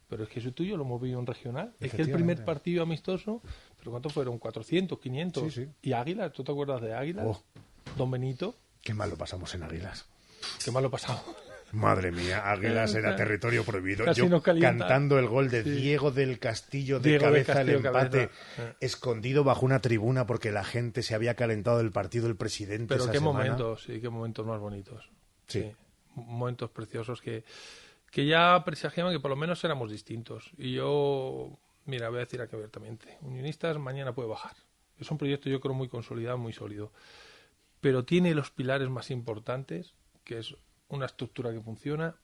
Pero es que eso tuyo lo hemos visto en regional. Es que el primer partido amistoso, ¿pero cuántos fueron? ¿400, 500? Sí, sí. ¿Y Águila? ¿Tú te acuerdas de Águila? Oh. Don Benito. Qué mal lo pasamos en Águilas. Qué mal lo pasado. Madre mía, Águilas era territorio prohibido. Casi Yo cantando el gol de Sí. Diego del Castillo de Diego cabeza el Castillo, empate, cabeza. escondido bajo una tribuna porque la gente se había calentado del partido del presidente. Pero esa qué semana. momentos, sí, qué momentos más bonitos. Sí. Momentos preciosos que, que ya presagiaban que por lo menos éramos distintos. Y yo, mira, voy a decir aquí abiertamente, Unionistas mañana puede bajar. Es un proyecto yo creo muy consolidado, muy sólido. Pero tiene los pilares más importantes, que es una estructura que funciona,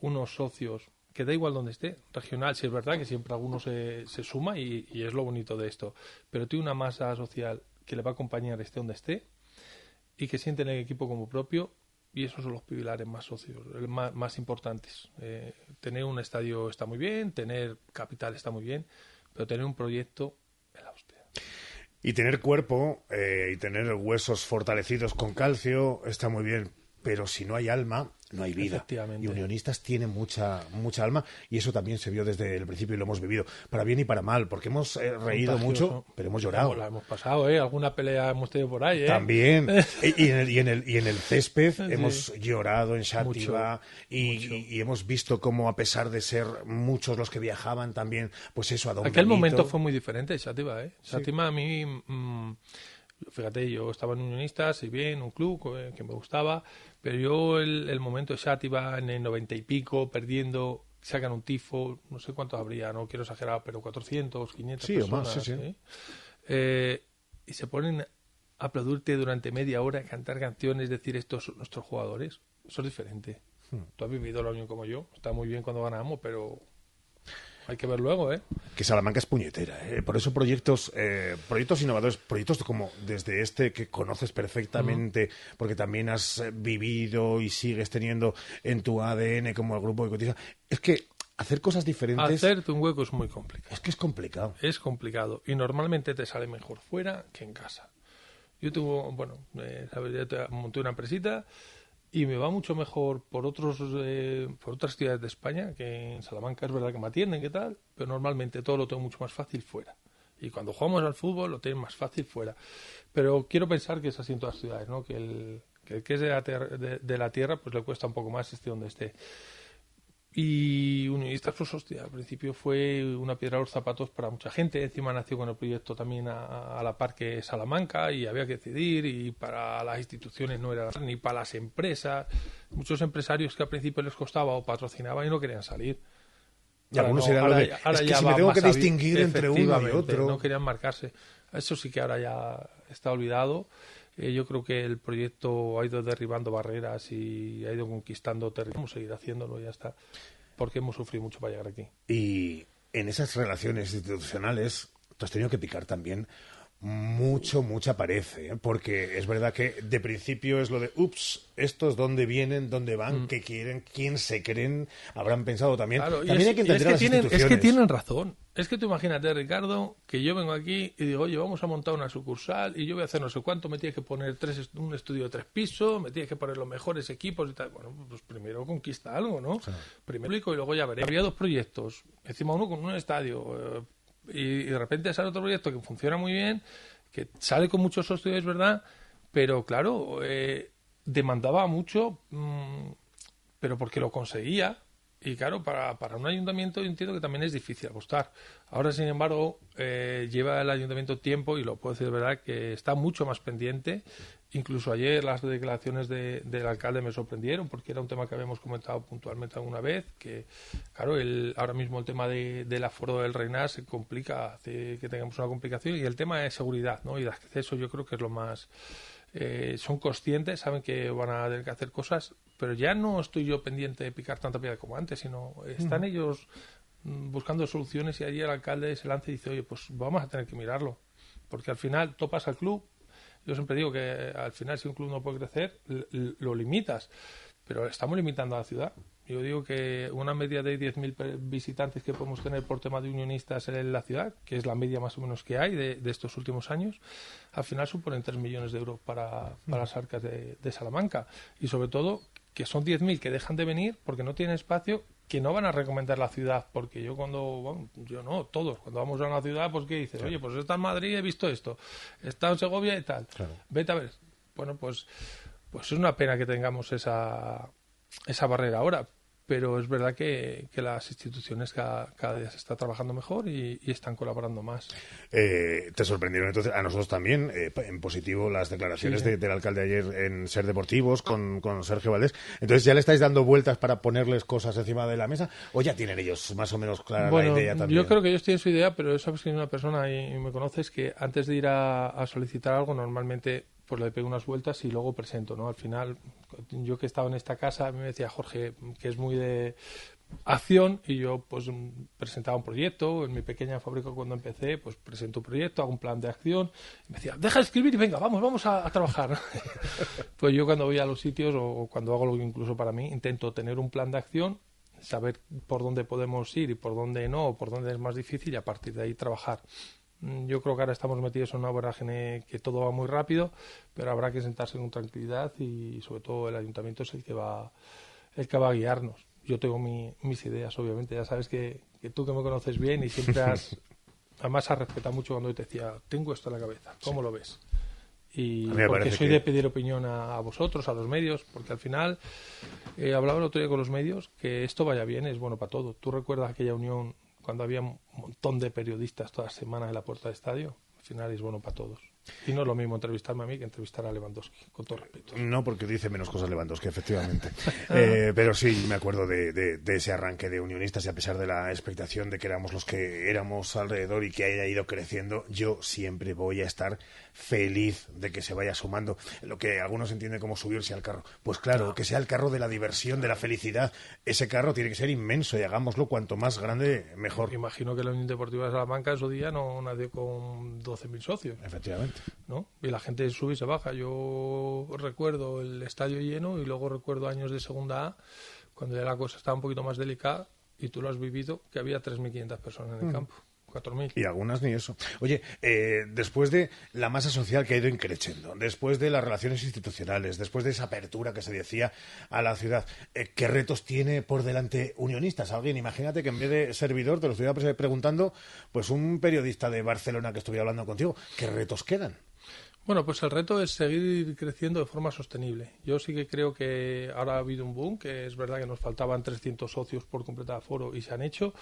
unos socios que da igual donde esté, regional, si es verdad que siempre alguno se, se suma y, es lo bonito de esto, pero tiene una masa social que le va a acompañar esté donde esté y que sienten el equipo como propio y esos son los pilares más socios, más, más importantes. Eh, tener un estadio está muy bien, tener capital está muy bien, pero tener un proyecto Y tener cuerpo eh, y tener huesos fortalecidos con calcio está muy bien, pero si no hay alma, no hay vida. Y Unionistas tiene mucha mucha alma y eso también se vio desde el principio y lo hemos vivido, para bien y para mal, porque hemos eh, reído Contagioso. mucho, pero hemos llorado. La hemos pasado, ¿eh? Alguna pelea hemos tenido por ahí, ¿eh? También. [laughs] y, en el, y, en el, y en el césped Sí. hemos llorado en Xàtiva y, y- y hemos visto cómo, a pesar de ser muchos los que viajaban también, pues eso, a Don Aquel Benito- momento fue muy diferente, Sativa, ¿eh? Sí. Sativa a mí, mm, fíjate, yo estaba en Unionistas, y bien, un club eh, que me gustaba, pero yo el, el momento de Sativa en el noventa y pico, perdiendo, sacan un tifo, no sé cuántos habría, no quiero exagerar, pero 400, 500 Sí, o más, personas, sí, sí. ¿eh? Eh, y se ponen a aplaudirte durante media hora, a cantar canciones, decir estos son nuestros jugadores, eso es diferente. Hmm. Tú has vivido el año como yo, está muy bien cuando ganamos, pero hay que ver luego, ¿eh? que Salamanca es puñetera. ¿eh? Por eso proyectos, eh, proyectos innovadores, proyectos como desde este que conoces perfectamente, porque también has eh, vivido y sigues teniendo en tu ADN como el grupo que cotiza. Es que hacer cosas diferentes Hacerte un hueco es muy complicado. es que es complicado. Es complicado y normalmente te sale mejor fuera que en casa. Yo tengo, bueno, eh, sabes, ya te- monté una empresita y me va mucho mejor por otros eh, por otras ciudades de España que en Salamanca es verdad que me atienden qué tal pero normalmente todo lo tengo mucho más fácil fuera. Y cuando jugamos al fútbol lo tienen más fácil fuera. Pero quiero pensar que es así en todas las ciudades no que el que, el que es de la, de- de la tierra pues le cuesta un poco más esté donde esté y Unionistas, pues hostia, al principio fue una piedra a los zapatos para mucha gente. Encima nació con el proyecto también a, a la par que Salamanca y había que decidir. Y para las instituciones no era ni para las empresas. Muchos empresarios que al principio les costaba o patrocinaban y no querían salir. Y Ahora algunos no, ahora de, ya- ahora es que si me tengo que distinguir entre uno y otro. No querían marcarse. Eso sí que ahora ya está olvidado. Eh, yo creo que el proyecto ha ido derribando barreras y ha ido conquistando territorio. Vamos a seguir haciéndolo, ya está. Porque hemos sufrido mucho para llegar aquí. Y en esas relaciones institucionales, tú has tenido que picar también mucho, mucha pared, ¿eh? porque es verdad que de principio es lo de, ups, estos dónde vienen, dónde van, qué quieren, quién se creen, habrán pensado también. Claro, también es, hay que es entender que las tienen, es que tienen razón. Es que tú imagínate, Ricardo, que yo vengo aquí y digo, oye, vamos a montar una sucursal y yo voy a hacer no sé cuánto, me tienes que poner tres, un estudio de tres pisos, me tienes que poner los mejores equipos y tal. Bueno, pues primero conquista algo, ¿no? Primero público y luego ya veré. Había dos proyectos, encima uno con un estadio, eh, y, de repente sale otro proyecto que funciona muy bien, que sale con muchos socios, es verdad, pero claro, eh, demandaba mucho, mm, pero porque lo conseguía. Y claro, para, para un ayuntamiento yo entiendo que también es difícil apostar. Ahora, sin embargo, eh, lleva el ayuntamiento tiempo, y lo puedo decir de verdad, que está mucho más pendiente. Incluso ayer las declaraciones de- del alcalde me sorprendieron, porque era un tema que habíamos comentado puntualmente alguna vez, que claro, el, ahora mismo el tema de, del aforo del reinar se complica, hace que tengamos una complicación, y el tema de seguridad ¿no? y de acceso yo creo que es lo más... eh, son conscientes, saben que van a tener que hacer cosas, pero ya no estoy yo pendiente de picar tanta piedra como antes, sino están ellos mm, buscando soluciones y allí el alcalde se lanza y dice, oye, pues vamos a tener que mirarlo, porque al final topas al club, yo siempre digo que al final si un club no puede crecer, lo limitas, pero estamos limitando a la ciudad. Yo digo que una media de 10.000 pe- visitantes que podemos tener por tema de unionistas en la ciudad, que es la media más o menos que hay de, de estos últimos años, al final suponen 3 millones de euros para, para las arcas de, de Salamanca. Y sobre todo que son 10.000 que dejan de venir porque no tienen espacio, que no van a recomendar la ciudad. Porque yo cuando, bueno, yo no, todos, cuando vamos a una ciudad, pues ¿qué dices? Oye, pues está en Madrid, he visto esto, está en Segovia y tal. Vete a ver. Bueno, pues, pues es una pena que tengamos esa, esa barrera ahora. Pero es verdad que, que las instituciones cada, cada día se está trabajando mejor y, y están colaborando más. Eh, te sorprendieron entonces a nosotros también eh, en positivo las declaraciones Sí. de- del alcalde ayer en Ser Deportivos con, con Sergio Valdés. Entonces ya le estáis dando vueltas para ponerles cosas encima de la mesa o ya tienen ellos más o menos clara Bueno, la idea también. yo creo que ellos tienen su idea, pero sabes que soy una persona y, y me conoces que antes de ir a, a solicitar algo normalmente pues le pego unas vueltas y luego presento, ¿no? Al final, yo que estaba en esta casa, a mí me decía Jorge que es muy de acción y yo pues presentaba un proyecto en mi pequeña fábrica cuando empecé pues presento un proyecto hago un plan de acción y me decía deja de escribir y venga vamos vamos a, a trabajar [laughs] pues yo cuando voy a los sitios o cuando hago algo incluso para mí intento tener un plan de acción saber por dónde podemos ir y por dónde no o por dónde es más difícil y a partir de ahí trabajar yo creo que ahora estamos metidos en una vorágine que todo va muy rápido pero habrá que sentarse con tranquilidad y sobre todo el ayuntamiento es el que va el que va a guiarnos yo tengo mi- mis ideas, obviamente. Ya sabes que, que tú que me conoces bien y siempre has. [laughs] Además, has respetado mucho cuando yo te decía, tengo esto en la cabeza, ¿cómo lo ves? Y porque soy que- de pedir opinión a, a vosotros, a los medios, porque al final, eh, hablaba el otro día con los medios, que esto vaya bien es bueno para todo. ¿Tú recuerdas aquella unión cuando había un montón de periodistas todas las semanas en la puerta del estadio? Al final es bueno para todos. Y no es lo mismo entrevistarme a mí que entrevistar a Lewandowski, con todo respeto. No, porque dice menos cosas Lewandowski, efectivamente. [laughs] Eh, pero sí, me acuerdo de, de- de ese arranque de unionistas y a pesar de la expectación de que éramos los que éramos alrededor y que haya ido creciendo, yo siempre voy a estar feliz de que se vaya sumando lo que algunos entienden como subirse al carro. Pues claro, que sea el carro de la diversión, de la felicidad. Ese carro tiene que ser inmenso y hagámoslo cuanto más grande, mejor. Imagino que la Unión Deportiva de Salamanca en su día no nació con 12.000 socios. Efectivamente. ¿no? Y la gente sube y se baja. Yo recuerdo el estadio lleno y luego recuerdo años de segunda A, cuando ya la cosa estaba un poquito más delicada y tú lo has vivido, que había 3.500 personas en el Mm. campo. 4.000. Y algunas ni eso. Oye, eh, después de la masa social que ha ido increciendo, después de las relaciones institucionales, después de esa apertura que se decía a la ciudad, eh, ¿qué retos tiene por delante Unionistas? Alguien, imagínate que en vez de servidor te lo estuviera pre- preguntando, pues un periodista de Barcelona que estuviera hablando contigo, ¿qué retos quedan? Bueno, pues el reto es seguir creciendo de forma sostenible. Yo sí que creo que ahora ha habido un boom, que es verdad que nos faltaban 300 socios por completar aforo y se han hecho,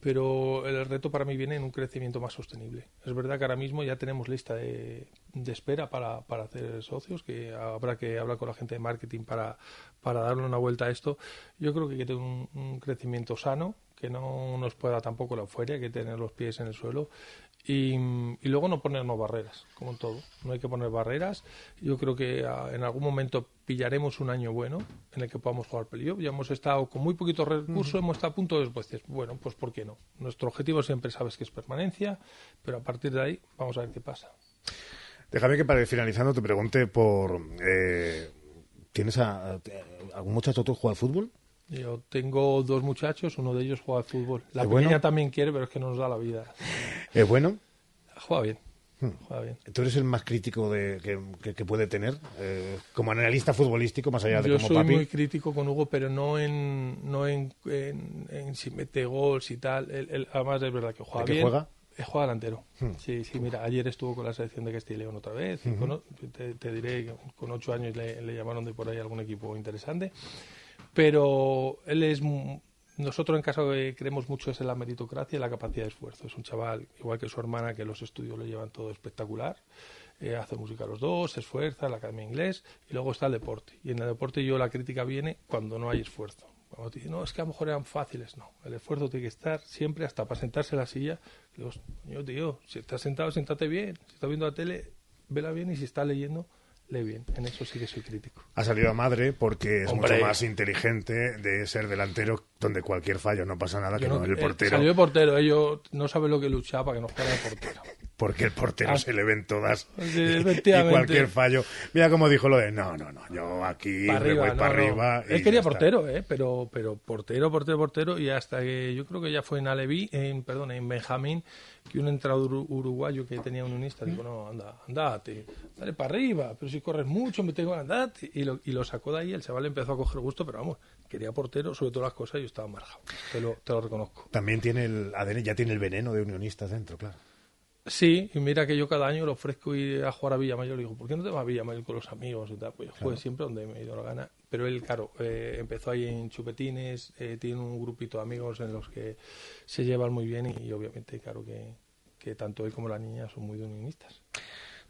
pero el reto para mí viene en un crecimiento más sostenible. Es verdad que ahora mismo ya tenemos lista de, espera para, para hacer socios, que habrá que hablar con la gente de marketing para, para darle una vuelta a esto. Yo creo que hay que tener un, crecimiento sano, que no nos pueda tampoco la euforia, que tener los pies en el suelo y, y luego no ponernos barreras, como en todo. No hay que poner barreras. Yo creo que ah, en algún momento pillaremos un año bueno en el que podamos jugar playoff. Ya hemos estado con muy poquitos recursos, Ujú. hemos estado a punto de pues, dices, bueno, pues ¿por qué no? Nuestro objetivo siempre sabes que es permanencia, pero a partir de ahí vamos a ver qué pasa. Déjame que para ir finalizando te pregunte por... eh, ¿Tienes a, a- algún muchacho tú juega al fútbol? Yo tengo dos muchachos, uno de ellos juega al fútbol. La ¿Es pequeña bueno? también quiere, pero es que no nos da la vida. ¿Es bueno? Juega bien. Hmm. Juega bien. ¿Tú eres el más crítico de, que, que- que puede tener eh, como analista futbolístico, más allá de Yo como soy papi? muy crítico con Hugo, pero no en no en, en- en si mete gols y tal. Él- él- además es verdad que juega ¿El que bien. juega? Eh, juega delantero. Hmm. Sí, sí, mira, ayer estuvo con la selección de Castilla y León otra vez. con te, te diré con ocho años le, le llamaron de por ahí a algún equipo interesante. Pero él es... Nosotros en casa eh, creemos mucho es en la meritocracia y la capacidad de esfuerzo. Es un chaval, igual que su hermana, que los estudios lo llevan todo espectacular. Eh, hace música los dos, se esfuerza, la academia de inglés, y luego está el deporte. Y en el deporte yo la crítica viene cuando no hay esfuerzo. Cuando te dicen, no, es que a lo mejor eran fáciles. No, el esfuerzo tiene que estar siempre hasta para sentarse en la silla. Digo, tío, si estás sentado, siéntate bien. Si estás viendo la tele, vela bien y si estás leyendo, lee bien. En eso sí que soy crítico. Ha salido a madre porque es Hombre. mucho más inteligente de ser delantero donde cualquier fallo no pasa nada que Yo no, el eh, portero. salió de portero, ellos no saben lo que luchaba para que no fuera de portero. Porque el portero Ah. se le ven todas. Sí, [laughs] y cualquier fallo. Mira cómo dijo lo de no, no, no, yo aquí Para arriba, voy no, para no. arriba. y Él quería portero, ¿eh? Pero, pero portero, portero, portero. Y hasta que yo creo que ya fue en Aleví, en, perdón, en Benjamín, que un entrenador uru- uruguayo que tenía un unista dijo, no, anda, andate, dale para arriba, pero si corres mucho, me tengo que andate. Y lo, y lo sacó de ahí, el chaval empezó a coger gusto, pero vamos, quería portero, sobre todas las cosas, yo estaba marjado. Te lo, te lo reconozco. También tiene el ADN, ya tiene el veneno de unionistas dentro, claro. Sí, y mira que yo cada año le ofrezco ir a jugar a Villamayor. Le digo, ¿por qué no te vas a Villamayor con los amigos y tal? Pues yo juego Claro. siempre donde me he ido la gana. Pero él, claro, eh, empezó ahí en Chupetines, eh, tiene un grupito de amigos en los que se llevan muy bien y, obviamente, claro, que, que tanto él como la niña son muy unionistas.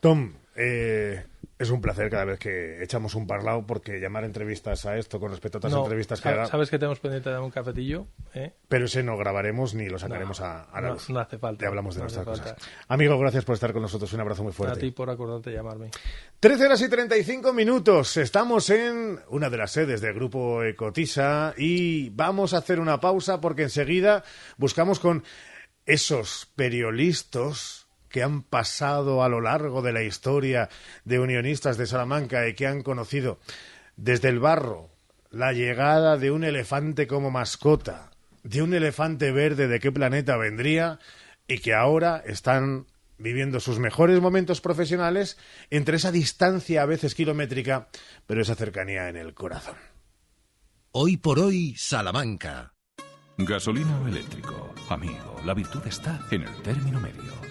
Tom, eh, es un placer cada vez que echamos un parlado porque llamar entrevistas a esto con respecto a otras No, entrevistas que haga, Sabes que tenemos pendiente de dar un cafetillo, ¿eh? pero ese no grabaremos ni lo sacaremos No, a, a la no- luz. no hace falta, Te hablamos de nuestras cosas. Amigo, gracias por estar con nosotros. Un abrazo muy A fuerte. ti por acordarte de llamarme. 13 horas y 35 minutos. Estamos en una de las sedes del grupo Ecotisa y vamos a hacer una pausa porque enseguida buscamos con esos periodistas que han pasado a lo largo de la historia de unionistas de Salamanca y que han conocido desde el barro la llegada de un elefante como mascota, de un elefante verde de qué planeta vendría y que ahora están viviendo sus mejores momentos profesionales entre esa distancia a veces kilométrica, pero esa cercanía en el corazón. Hoy por hoy, Salamanca. Gasolina o eléctrico. Amigo, la virtud está en el término medio.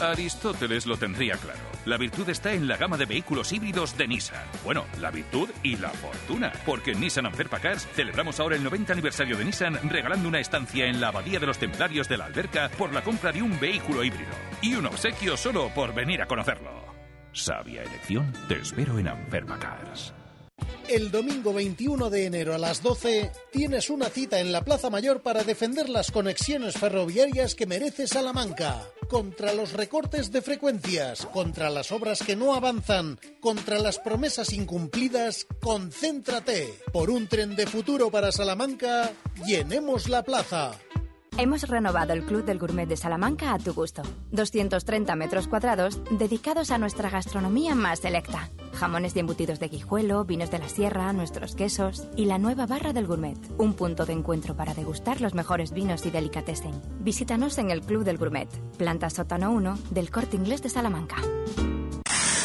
Aristóteles lo tendría claro. La virtud está en la gama de vehículos híbridos de Nissan. Bueno, la virtud y la fortuna. Porque en Nissan Anferpa Cars celebramos ahora el 90 aniversario de Nissan regalando una estancia en la Abadía de los Templarios de la Alberca por la compra de un vehículo híbrido. Y un obsequio solo por venir a conocerlo. Sabia elección, te espero en Anferpa Cars. El domingo 21 de enero a las 12 tienes una cita en la Plaza Mayor para defender las conexiones ferroviarias que merece Salamanca. Contra los recortes de frecuencias, contra las obras que no avanzan, contra las promesas incumplidas, concéntrate. Por un tren de futuro para Salamanca, llenemos la plaza. Hemos renovado el Club del Gourmet de Salamanca a tu gusto. 230 metros cuadrados dedicados a nuestra gastronomía más selecta. Jamones y embutidos de guijuelo, vinos de la sierra, nuestros quesos y la nueva barra del Gourmet. Un punto de encuentro para degustar los mejores vinos y delicatessen. Visítanos en el Club del Gourmet, planta sótano 1 del Corte Inglés de Salamanca.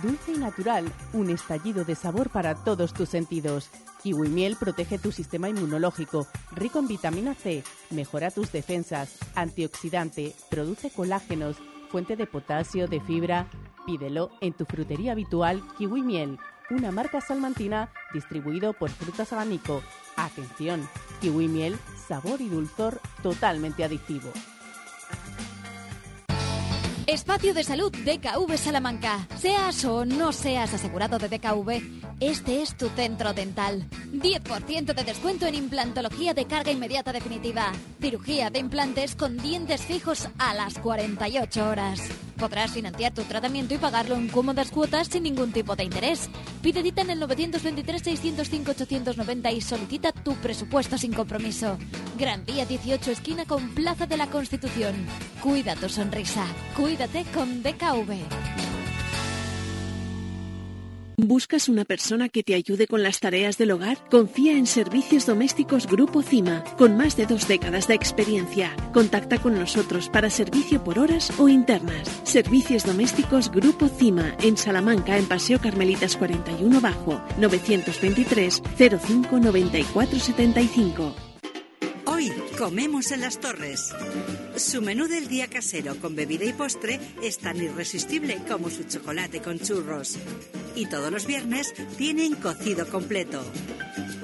Dulce y natural, un estallido de sabor para todos tus sentidos. Kiwi miel protege tu sistema inmunológico, rico en vitamina C, mejora tus defensas, antioxidante, produce colágenos, fuente de potasio, de fibra. Pídelo en tu frutería habitual Kiwi Miel, una marca salmantina distribuido por Frutas Abanico. Atención, Kiwi Miel, sabor y dulzor totalmente adictivo. Espacio de Salud DKV Salamanca. Seas o no seas asegurado de DKV, este es tu centro dental. 10% de descuento en implantología de carga inmediata definitiva. Cirugía de implantes con dientes fijos a las 48 horas. Podrás financiar tu tratamiento y pagarlo en cómodas cuotas sin ningún tipo de interés. Pide cita en el 923-605-890 y solicita tu presupuesto sin compromiso. Gran Vía 18, esquina con Plaza de la Constitución. Cuida tu sonrisa. Cuídate con DKV. ¿Buscas una persona que te ayude con las tareas del hogar? Confía en Servicios Domésticos Grupo CIMA, con más de dos décadas de experiencia. Contacta con nosotros para servicio por horas o internas. Servicios Domésticos Grupo CIMA, en Salamanca, en Paseo Carmelitas 41 Bajo, 923 05 94 75. Hoy comemos en las torres. Su menú del día casero con bebida y postre es tan irresistible como su chocolate con churros. Y todos los viernes tienen cocido completo.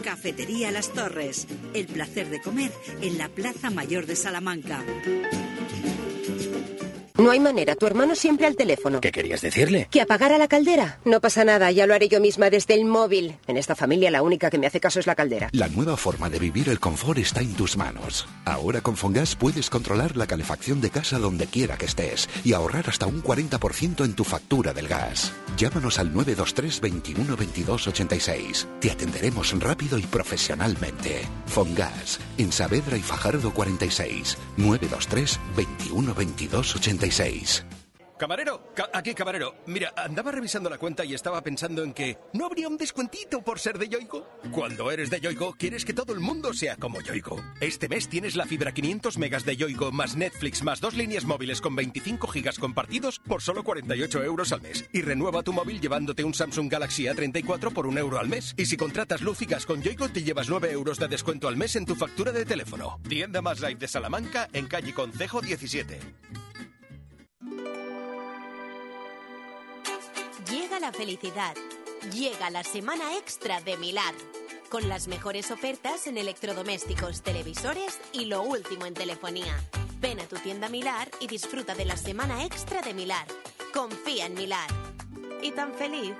Cafetería Las Torres. El placer de comer en la Plaza Mayor de Salamanca. No hay manera, tu hermano siempre al teléfono. ¿Qué querías decirle? ¿Que apagara la caldera? No pasa nada, ya lo haré yo misma desde el móvil. En esta familia la única que me hace caso es la caldera. La nueva forma de vivir el confort está en tus manos. Ahora con Fongas puedes controlar la calefacción de casa donde quiera que estés y ahorrar hasta un 40% en tu factura del gas. Llámanos al 923 21 22 86. Te atenderemos rápido y profesionalmente. Fongas, en Saavedra y Fajardo 46. 923 21 22 86. Camarero, ca- aquí camarero. Mira, andaba revisando la cuenta y estaba pensando en que no habría un descuentito por ser de Yoigo. Cuando eres de Yoigo, quieres que todo el mundo sea como Yoigo. Este mes tienes la fibra 500 megas de Yoigo más Netflix más dos líneas móviles con 25 gigas compartidos por solo 48 euros al mes. Y renueva tu móvil llevándote un Samsung Galaxy A34 por un euro al mes. Y si contratas luz con Yoigo, te llevas 9 euros de descuento al mes en tu factura de teléfono. Tienda más live de Salamanca en calle Concejo 17. Llega la felicidad. Llega la semana extra de Milar. Con las mejores ofertas en electrodomésticos, televisores y lo último en telefonía. Ven a tu tienda Milar y disfruta de la semana extra de Milar. Confía en Milar. ¿Y tan feliz?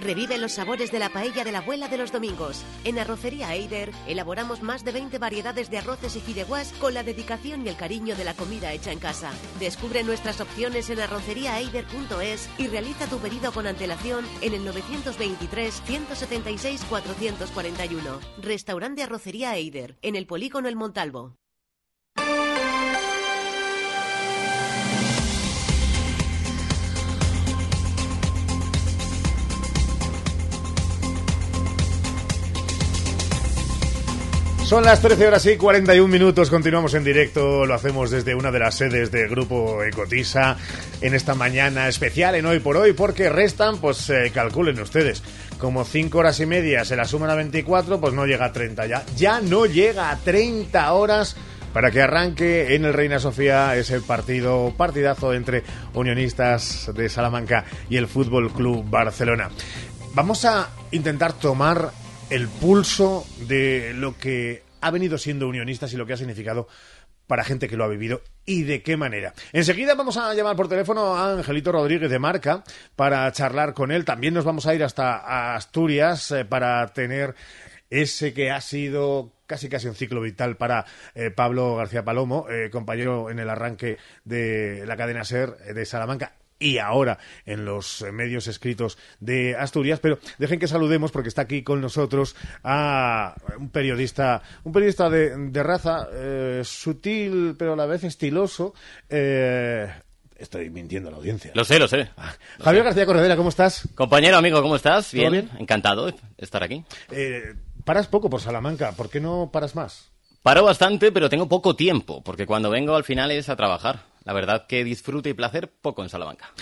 Revive los sabores de la paella de la abuela de los domingos. En Arrocería Eider elaboramos más de 20 variedades de arroces y fideuás con la dedicación y el cariño de la comida hecha en casa. Descubre nuestras opciones en arroceriaeider.es y realiza tu pedido con antelación en el 923 176 441. Restaurante Arrocería Eider, en el Polígono El Montalvo. Son las 13 horas y 41 minutos, continuamos en directo, lo hacemos desde una de las sedes del grupo Ecotisa en esta mañana especial en Hoy por Hoy, porque restan, pues eh, calculen ustedes, como 5 horas y media. Se la suman a 24, pues no llega a 30 ya, ya no llega a 30 horas para que arranque en el Reina Sofía ese partido, partidazo entre unionistas de Salamanca y el Fútbol Club Barcelona. Vamos a intentar tomar el pulso de lo que ha venido siendo unionistas y lo que ha significado para gente que lo ha vivido y de qué manera. Enseguida vamos a llamar por teléfono a Angelito Rodríguez de Marca para charlar con él. También nos vamos a ir hasta Asturias eh, para tener ese que ha sido casi casi un ciclo vital para eh, Pablo García Palomo, eh, compañero en el arranque de la cadena SER de Salamanca y ahora en los eh, medios escritos de Asturias, pero dejen que saludemos porque está aquí con nosotros a un periodista, un periodista de, de raza eh, sutil pero a la vez estiloso. eh, estoy mintiendo a la audiencia. Lo sé, lo sé. Javier García Corredera, ¿cómo estás? Compañero, amigo, ¿cómo estás? ¿Todo Bien, bien? encantado de estar aquí. Eh, paras poco por Salamanca, ¿por qué no paras más? Paro bastante, pero tengo poco tiempo, porque cuando vengo al final es a trabajar. La verdad que disfrute y placer poco en Salamanca.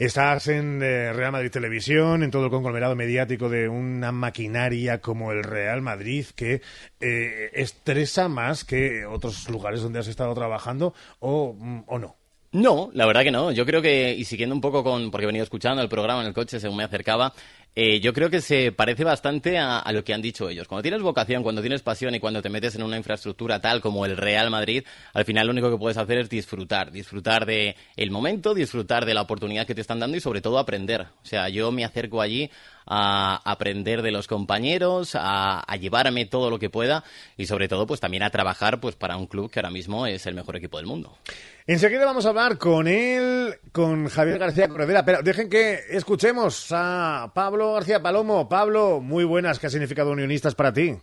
Estás en eh, Real Madrid Televisión, en todo el conglomerado mediático de una maquinaria como el Real Madrid que eh, estresa más que otros lugares donde has estado trabajando o, mm, o no. No, la verdad que no. Yo creo que, y siguiendo un poco con, porque he venido escuchando el programa en el coche según me acercaba, eh, yo creo que se parece bastante a, a lo que han dicho ellos. Cuando tienes vocación, cuando tienes pasión y cuando te metes en una infraestructura tal como el Real Madrid, al final lo único que puedes hacer es disfrutar, disfrutar de el momento, disfrutar de la oportunidad que te están dando y sobre todo aprender. O sea, yo me acerco allí a aprender de los compañeros, a, a llevarme todo lo que pueda y sobre todo pues también a trabajar pues para un club que ahora mismo es el mejor equipo del mundo. Enseguida vamos a hablar con él, con Javier García Corredera, pero dejen que escuchemos a Pablo García Palomo. Pablo, muy buenas, ¿qué ha significado unionistas para ti?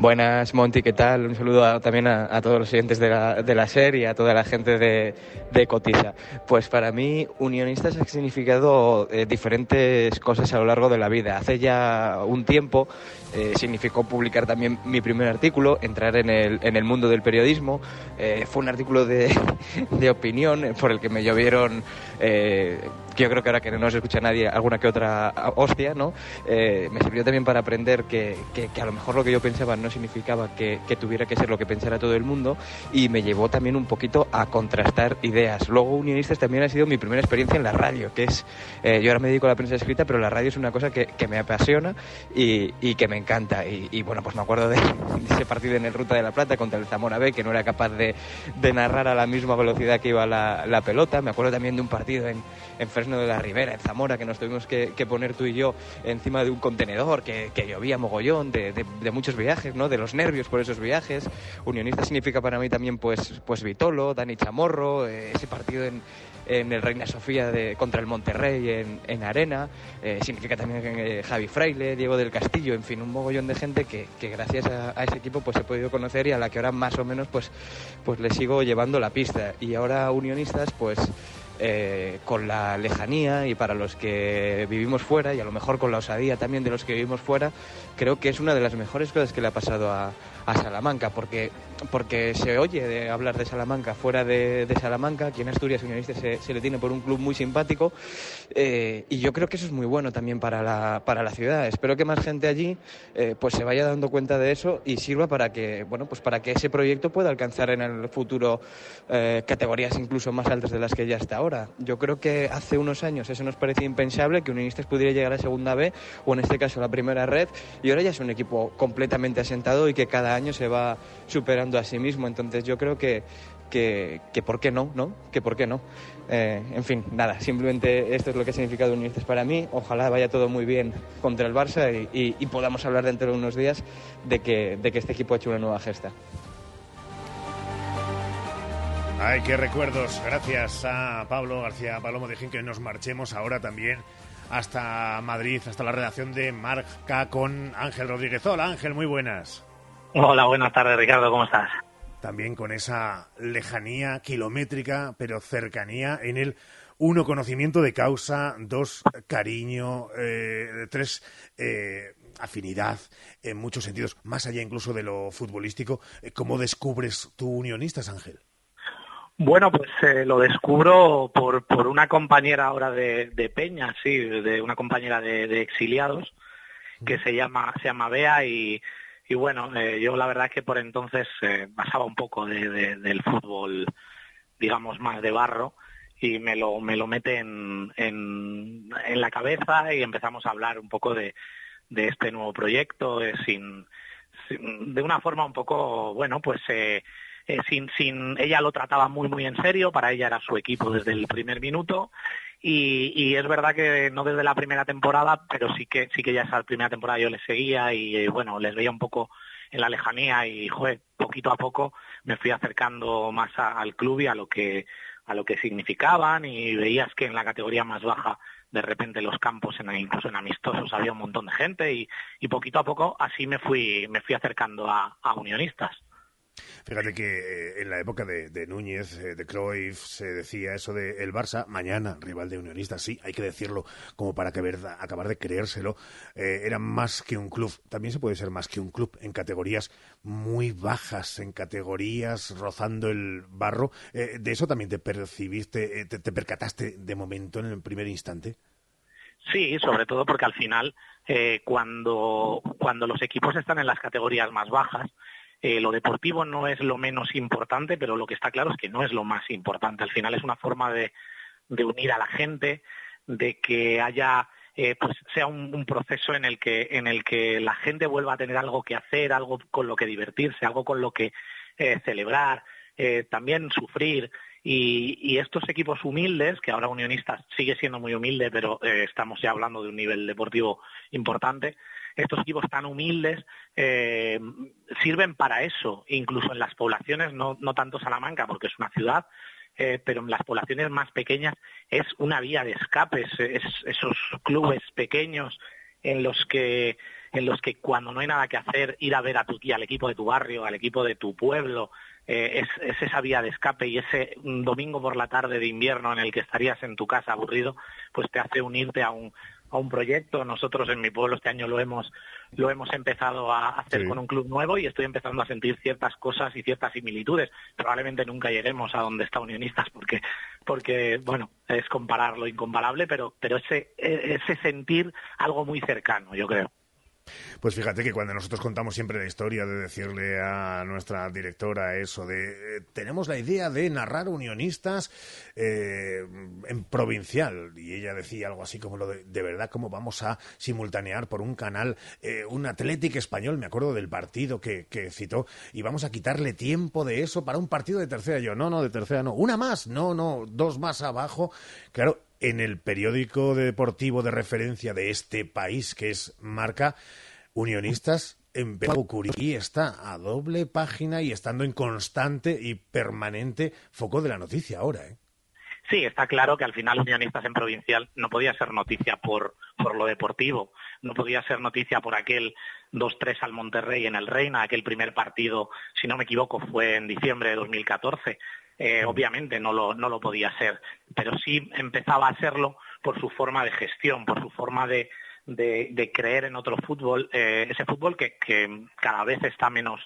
Buenas, Monty, ¿qué tal? Un saludo también a, todos los oyentes de la, de la serie, a toda la gente de, de Cotiza. Pues para mí, Unionistas ha significado eh, diferentes cosas a lo largo de la vida. Hace ya un tiempo eh, significó publicar también mi primer artículo, entrar en el, en el mundo del periodismo. Eh, fue un artículo de, [laughs] de, opinión por el que me llovieron, que yo creo que ahora que no se escucha nadie, alguna que otra hostia, ¿no? me sirvió también para aprender que, que, que a lo mejor lo que yo pensaba no significaba que, tuviera que ser lo que pensara todo el mundo y me llevó también un poquito a contrastar ideas. Luego Unionistas también ha sido mi primera experiencia en la radio, que es, eh, yo ahora me dedico a la prensa escrita, pero la radio es una cosa que, me apasiona y, que me encanta. Y, bueno, pues me acuerdo [laughs] de, ese partido en el Ruta de la Plata contra el Zamora B, que no era capaz de, narrar a la misma velocidad que iba la, pelota. Me acuerdo también de un partido en, en Fresno de la Ribera, en Zamora, que nos tuvimos que, poner tú y yo encima de un contenedor, que, que llovía mogollón, de, de muchos viajes, de los nervios por esos viajes. Unionista significa para mí también pues, pues Vitolo, Dani Chamorro, eh, ese partido en, en el Reina Sofía de, contra el Monterrey en, en Arena, eh, significa también eh, Javi Fraile, Diego del Castillo, en fin, un mogollón de gente que, que gracias a, ese equipo pues he podido conocer y a la que ahora más o menos pues, pues le sigo llevando la pista. Y ahora Unionistas pues eh, con la lejanía y para los que vivimos fuera y a lo mejor con la osadía también de los que vivimos fuera, creo que es una de las mejores cosas que le ha pasado a, a Salamanca, porque, porque se oye de hablar de Salamanca fuera de, Salamanca, aquí en Asturias Unionistas se, se, le tiene por un club muy simpático eh, y yo creo que eso es muy bueno también para la, para la ciudad. Espero que más gente allí eh, pues se vaya dando cuenta de eso y sirva para que, bueno, pues para que ese proyecto pueda alcanzar en el futuro eh, categorías incluso más altas de las que ya está ahora. Yo creo que hace unos años eso nos parecía impensable que Unionistas pudiera llegar a segunda B o en este caso a la primera red y ahora ya es un equipo completamente asentado y que cada año se va superando a sí mismo. Entonces yo creo que, que, ¿por qué no? ¿no? Que por qué no. Eh, en fin, nada, simplemente esto es lo que ha significado Unionistas para mí. Ojalá vaya todo muy bien contra el Barça y, podamos hablar dentro de unos días de que, de que este equipo ha hecho una nueva gesta. Ay, qué recuerdos. Gracias a Pablo García Palomo. Dejen que nos marchemos ahora también hasta Madrid, hasta la redacción de Marca con Ángel Rodríguez. Hola Ángel, muy buenas. Hola, buenas tardes, Ricardo, ¿cómo estás? También con esa lejanía kilométrica, pero cercanía en el uno, conocimiento de causa, dos, cariño, eh, tres, eh, afinidad en muchos sentidos, más allá incluso de lo futbolístico. Eh, ¿Cómo descubres tu unionistas, Ángel? Bueno, pues lo descubro por, por una compañera ahora de, Peña, sí, de una compañera de, exiliados que se llama, se llama Bea y, y bueno, eh, yo la verdad es que por entonces eh, pasaba un poco de, del fútbol, digamos, más de barro y me lo, me lo mete en, la cabeza y empezamos a hablar un poco de, de este nuevo proyecto eh, sin, de una forma un poco, bueno, pues eh, sin, sin, ella lo trataba muy, muy en serio, para ella era su equipo desde el primer minuto y, es verdad que no desde la primera temporada, pero sí que sí que ya esa primera temporada yo les seguía y eh, bueno, les veía un poco en la lejanía y joder, poquito a poco me fui acercando más al club y a lo que a lo que significaban y veías que en la categoría más baja de repente los campos incluso en amistosos había un montón de gente y, y poquito a poco así me fui me fui acercando a unionistas. Fíjate que eh, en la época de, Núñez, eh, de Cruyff, se decía eso de el Barça, mañana rival de Unionistas, sí, hay que decirlo como para que acabar de creérselo, eh, era más que un club, también se puede ser más que un club en categorías muy bajas, en categorías rozando el barro. ¿De eso también te percibiste, te, te, percataste de momento en el primer instante? Sí, sobre todo porque al final, cuando, cuando los equipos están en las categorías más bajas, eh, lo deportivo no es lo menos importante, pero lo que está claro es que no es lo más importante. Al final es una forma de, unir a la gente, de que haya eh, pues sea un, proceso en el que en el que la gente vuelva a tener algo que hacer, algo con lo que divertirse, algo con lo que eh, celebrar, también sufrir. Y, y, estos equipos humildes, que ahora Unionistas sigue siendo muy humilde, pero estamos ya hablando de un nivel deportivo importante, estos equipos tan humildes eh, sirven para eso, incluso en las poblaciones, no, tanto Salamanca, porque es una ciudad, eh, pero en las poblaciones más pequeñas es una vía de escape, es, esos clubes pequeños en los que en los que cuando no hay nada que hacer, ir a ver al equipo de tu barrio, al equipo de tu pueblo, eh, es, esa vía de escape y ese domingo por la tarde de invierno en el que estarías en tu casa aburrido, pues te hace unirte a un, a un proyecto. Nosotros en mi pueblo este año lo hemos, lo hemos empezado a hacer con un club nuevo y estoy empezando a sentir ciertas cosas y ciertas similitudes. Probablemente nunca lleguemos a donde está Unionistas porque, porque bueno, es comparar lo incomparable, pero, pero ese, ese sentir algo muy cercano, yo creo. Pues fíjate que cuando nosotros contamos siempre la historia de decirle a nuestra directora eso de eh, tenemos la idea de narrar unionistas eh, en provincial y ella decía algo así como lo de de verdad cómo vamos a simultanear por un canal eh, un Atlético español, me acuerdo del partido que, que citó y vamos a quitarle tiempo de eso para un partido de tercera. Yo, no, no, de tercera no. Una más, no, no, dos más abajo. Claro, en el periódico deportivo de referencia de este país, que es Marca, Unionistas empezó y está a doble página y estando en constante y permanente foco de la noticia ahora. ¿eh? Sí, está claro que al final Unionistas en Provincial no podía ser noticia por, por lo deportivo, no podía ser noticia por aquel 2-3 al Monterrey en el Reina, aquel primer partido, si no me equivoco, fue en diciembre de 2014. Eh, obviamente no lo, no lo podía ser, pero sí empezaba a serlo por su forma de gestión, por su forma de, de, creer en otro fútbol, eh, ese fútbol que, que, cada vez está menos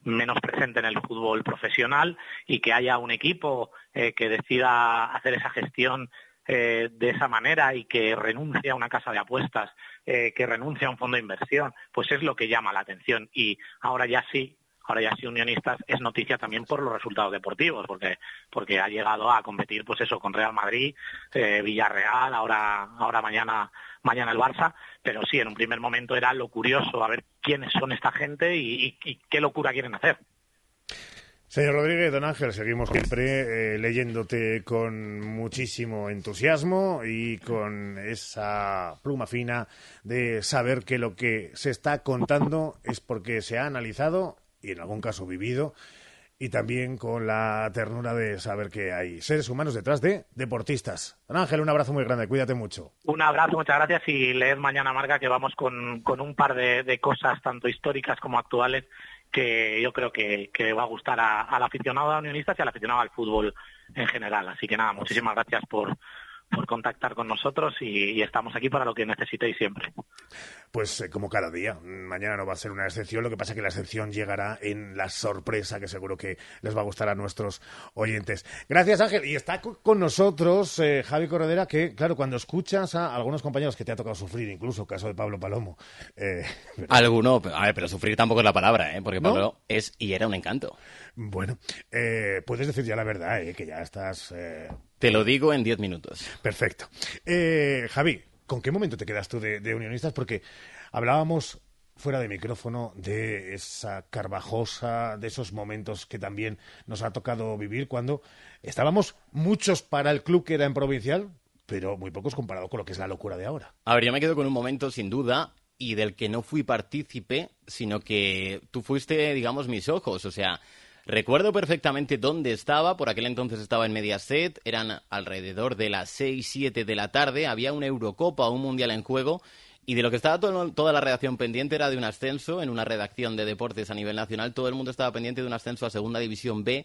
menos presente en el fútbol profesional y que haya un equipo eh, que decida hacer esa gestión de esa manera y que renuncie a una casa de apuestas, que renuncie a un fondo de inversión, pues es lo que llama la atención. Y ahora ya sí, ahora ya sí Unionistas es noticia también por los resultados deportivos, porque, porque ha llegado a competir, pues eso, con Real Madrid, eh, Villarreal, ahora, ahora mañana, mañana el Barça, pero sí, en un primer momento era lo curioso, a ver quiénes son esta gente y, qué locura quieren hacer. Señor Rodríguez, don Ángel, seguimos siempre eh, leyéndote con muchísimo entusiasmo y con esa pluma fina de saber que lo que se está contando es porque se ha analizado y en algún caso vivido, y también con la ternura de saber que hay seres humanos detrás de deportistas. Ángel, un abrazo muy grande, cuídate mucho. Un abrazo, muchas gracias y leed mañana, Marga, que vamos con, con un par de, cosas tanto históricas como actuales que yo creo que, va a gustar al aficionado a unionistas y al aficionado al fútbol en general. Así que nada, muchísimas gracias por, por contactar con nosotros y, estamos aquí para lo que necesitéis siempre. Pues eh, como cada día, mañana no va a ser una excepción, lo que pasa es que la excepción llegará en la sorpresa que seguro que les va a gustar a nuestros oyentes. Gracias Ángel, y está con nosotros eh, Javi Corredera, que claro, cuando escuchas a algunos compañeros que te ha tocado sufrir, incluso caso de Pablo Palomo. Eh, [laughs] Alguno, a ver, pero sufrir tampoco es la palabra, ¿eh? porque Pablo es y era un encanto. Bueno, eh, puedes decir ya la verdad, que ya estás te lo digo en diez minutos. Perfecto. Eh, Javi, ¿con qué momento te quedas tú de, unionistas? Porque hablábamos fuera de micrófono de esa carvajosa, de esos momentos que también nos ha tocado vivir cuando estábamos muchos para el club que era en provincial, pero muy pocos comparado con lo que es la locura de ahora. A ver, yo me quedo con un momento sin duda y del que no fui partícipe, sino que tú fuiste, digamos, mis ojos. O sea, Recuerdo perfectamente dónde estaba, por aquel entonces estaba en Mediaset, eran alrededor de las 6, 7 de la tarde, había una Eurocopa, un Mundial en juego, y de lo que estaba toda la redacción pendiente era de un ascenso en una redacción de deportes a nivel nacional, todo el mundo estaba pendiente de un ascenso a Segunda División B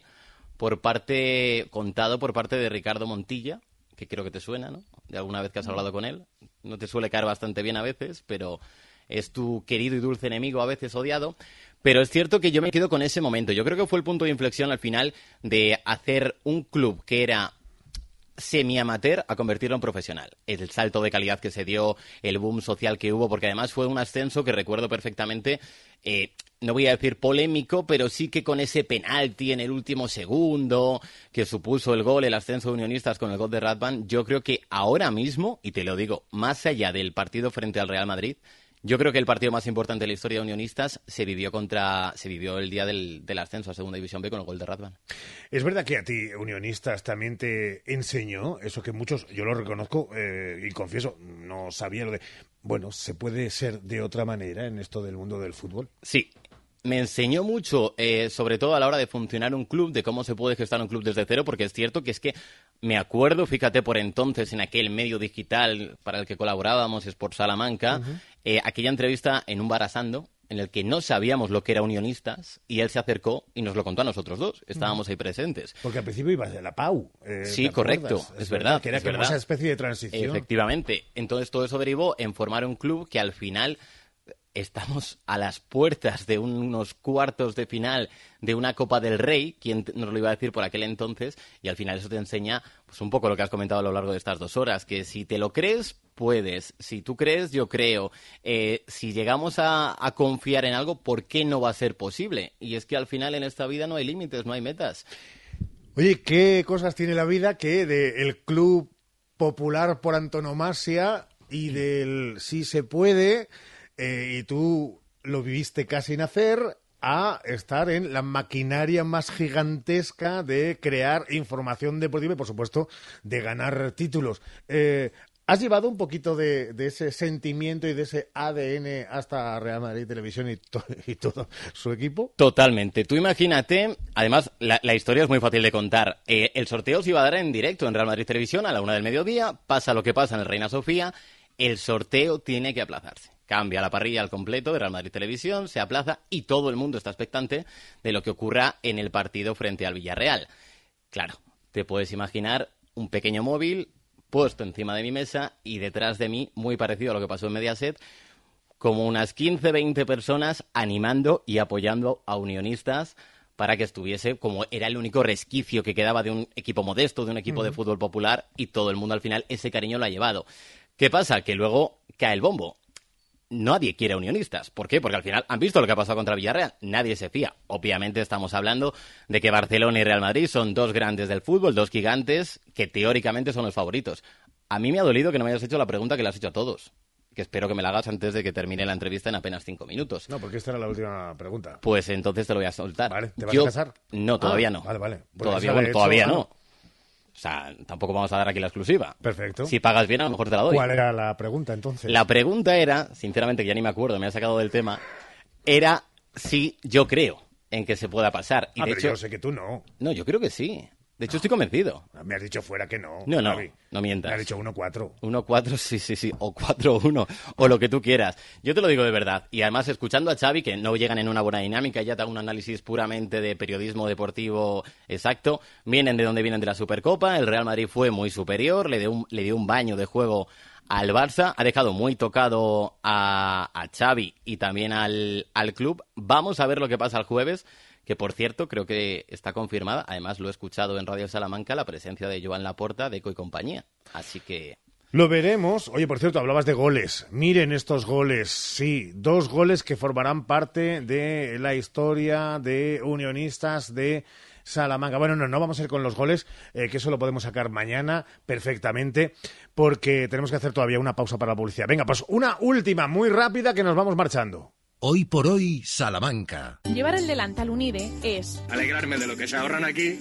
por parte, contado por parte de Ricardo Montilla, que creo que te suena, ¿no? De alguna vez que has hablado con él. No te suele caer bastante bien a veces, pero es tu querido y dulce enemigo, a veces odiado. Pero es cierto que yo me quedo con ese momento. Yo creo que fue el punto de inflexión al final de hacer un club que era semi-amateur a convertirlo en profesional. El salto de calidad que se dio, el boom social que hubo, porque además fue un ascenso que recuerdo perfectamente, eh, no voy a decir polémico, pero sí que con ese penalti en el último segundo, que supuso el gol, el ascenso de unionistas con el gol de Radvan, yo creo que ahora mismo, y te lo digo, más allá del partido frente al Real Madrid, yo creo que el partido más importante de la historia de Unionistas se vivió contra, se vivió el día del, ascenso a Segunda División B con el gol de Radvan. Es verdad que a ti Unionistas también te enseñó eso que muchos, yo lo reconozco eh, y confieso, no sabía lo de, bueno, se puede ser de otra manera en esto del mundo del fútbol. Sí, me enseñó mucho, eh, sobre todo a la hora de funcionar un club, de cómo se puede gestar un club desde cero, porque es cierto que es que me acuerdo, fíjate por entonces, en aquel medio digital para el que colaborábamos, Sport Salamanca, eh, aquella entrevista en un barasando en el que no sabíamos lo que era unionistas y él se acercó y nos lo contó a nosotros dos. Estábamos ahí presentes. Porque al principio ibas de la PAU. eh, Sí, ¿te correcto, es verdad. Que era es como verdad. esa especie de transición. Efectivamente. Entonces todo eso derivó en formar un club que al final estamos a las puertas de unos cuartos de final de una Copa del Rey, quien nos lo iba a decir por aquel entonces, y al final eso te enseña pues un poco lo que has comentado a lo largo de estas dos horas, que si te lo crees, puedes, si tú crees, yo creo, Eh, si llegamos a, confiar en algo, ¿por qué no va a ser posible? Y es que al final en esta vida no hay límites, no hay metas. Oye, ¿qué cosas tiene la vida que del club popular por antonomasia y del sí se puede, eh, y tú lo viviste casi nacer, a estar en la maquinaria más gigantesca de crear información deportiva y, por supuesto, de ganar títulos. Eh, ¿Has llevado un poquito de, ese sentimiento y de ese ADN hasta Real Madrid Televisión [laughs] y todo su equipo? Totalmente. Tú imagínate, además, la, la historia es muy fácil de contar. Eh, el sorteo se iba a dar en directo en Real Madrid Televisión a la una del mediodía, pasa lo que pasa en el Reina Sofía, el sorteo tiene que aplazarse. Cambia la parrilla al completo de Real Madrid Televisión, se aplaza y todo el mundo está expectante de lo que ocurra en el partido frente al Villarreal. Claro, te puedes imaginar un pequeño móvil puesto encima de mi mesa y detrás de mí, muy parecido a lo que pasó en Mediaset, como unas 15, 20 personas animando y apoyando a unionistas para que estuviese como era el único resquicio que quedaba de un equipo modesto, de un equipo de fútbol popular y todo el mundo al final ese cariño lo ha llevado. ¿Qué pasa? Que luego cae el bombo. Nadie quiere a unionistas. ¿Por qué? Porque al final han visto lo que ha pasado contra Villarreal. Nadie se fía. Obviamente estamos hablando de que Barcelona y Real Madrid son dos grandes del fútbol, dos gigantes que teóricamente son los favoritos. A mí me ha dolido que no me hayas hecho la pregunta que le has hecho a todos. Que espero que me la hagas antes de que termine la entrevista en apenas cinco minutos. No, porque esta era la última pregunta. Pues entonces te lo voy a soltar. ¿te vas Yo- a casar? No, todavía Ah, no. Vale, vale. Porque Todavía, esa bueno, de todavía hecho, no. O sea, tampoco vamos a dar aquí la exclusiva. Perfecto. Si pagas bien, a lo mejor te la doy. ¿Cuál era la pregunta entonces? La pregunta era, sinceramente que ya ni me acuerdo, me ha sacado del tema, era si yo creo en que se pueda pasar. Y Ah, de pero hecho, yo sé que tú no. No, yo creo que sí. De hecho, estoy convencido. Me has dicho fuera que no. No, no, Javi. no mientas. Me has dicho 1-4. 1-4, sí, sí, sí. O 4-1. O lo que tú quieras. Yo te lo digo de verdad. Y además, escuchando a Xavi, que no llegan en una buena dinámica, ya te hago un análisis puramente de periodismo deportivo exacto. Vienen de donde vienen de la Supercopa. El Real Madrid fue muy superior. Le dio un, le dio un baño de juego al Barça. Ha dejado muy tocado a, a Xavi y también al, al club. Vamos a ver lo que pasa el jueves. Que por cierto, creo que está confirmada. Además, lo he escuchado en Radio Salamanca, la presencia de Joan Laporta, de Eco y compañía. Así que Lo veremos. Oye, por cierto, hablabas de goles. Miren estos goles. Sí, dos goles que formarán parte de la historia de unionistas de Salamanca. Bueno, no, no vamos a ir con los goles, eh, que eso lo podemos sacar mañana perfectamente, porque tenemos que hacer todavía una pausa para la publicidad. Venga, pues una última, muy rápida, que nos vamos marchando. Hoy por hoy, Salamanca. Llevar el delantal Unide es Alegrarme de lo que se ahorran aquí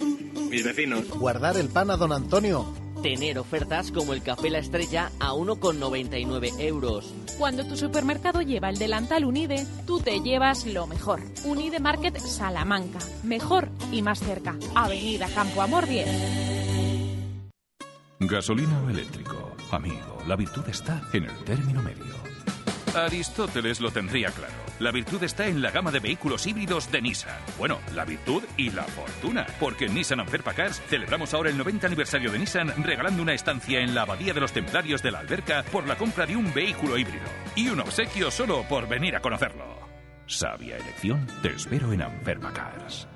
mis vecinos. Guardar el pan a don Antonio. Tener ofertas como el café La Estrella a 1,99 euros. cuando tu supermercado lleva el delantal Unide, tú te llevas lo mejor. Unide Market Salamanca, mejor y más cerca. Avenida Campo Amor 10. Gasolina o eléctrico. Amigo, la virtud está en el término medio. Aristóteles lo tendría claro. La virtud está en la gama de vehículos híbridos de Nissan. Bueno, la virtud y la fortuna. Porque en Nissan Anferpa Cars celebramos ahora el 90 aniversario de Nissan regalando una estancia en la Abadía de los Templarios de la Alberca por la compra de un vehículo híbrido. Y un obsequio solo por venir a conocerlo. Sabia elección, te espero en Anferpa Cars.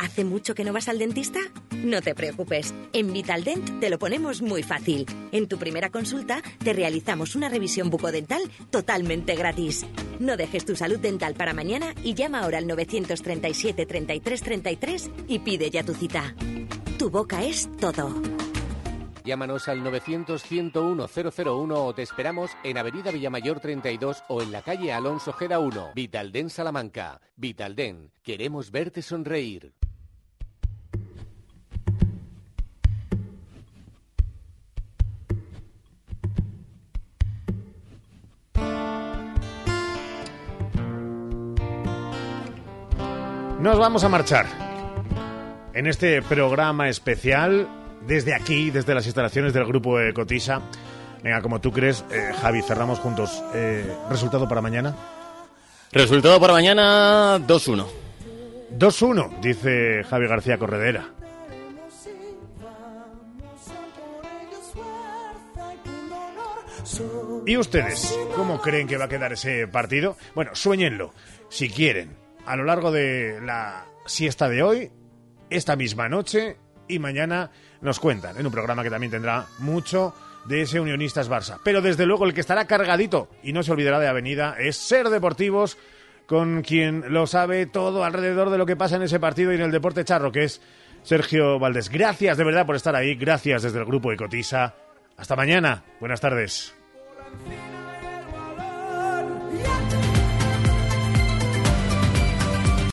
¿Hace mucho que no vas al dentista? No te preocupes. En Vitaldent te lo ponemos muy fácil. En tu primera consulta te realizamos una revisión bucodental totalmente gratis. No dejes tu salud dental para mañana y llama ahora al 937 33 33 y pide ya tu cita. Tu boca es todo. Llámanos al 900-101-001 o te esperamos en Avenida Villamayor 32 o en la calle Alonso Gera 1. Vitalden Salamanca. Vitalden. Queremos verte sonreír. Nos vamos a marchar en este programa especial desde aquí, desde las instalaciones del grupo de Cotisa. Venga, como tú crees, eh, Javi, cerramos juntos. Eh, ¿Resultado para mañana? Resultado para mañana 2-1. 2-1, dice Javi García Corredera. ¿Y ustedes cómo creen que va a quedar ese partido? Bueno, sueñenlo, si quieren, a lo largo de la siesta de hoy, esta misma noche y mañana nos cuentan en un programa que también tendrá mucho de ese Unionistas Barça. Pero desde luego el que estará cargadito y no se olvidará de Avenida es Ser Deportivos, con quien lo sabe todo alrededor de lo que pasa en ese partido y en el deporte charro, que es Sergio Valdés. Gracias de verdad por estar ahí, gracias desde el grupo de Cotisa. Hasta mañana, buenas tardes.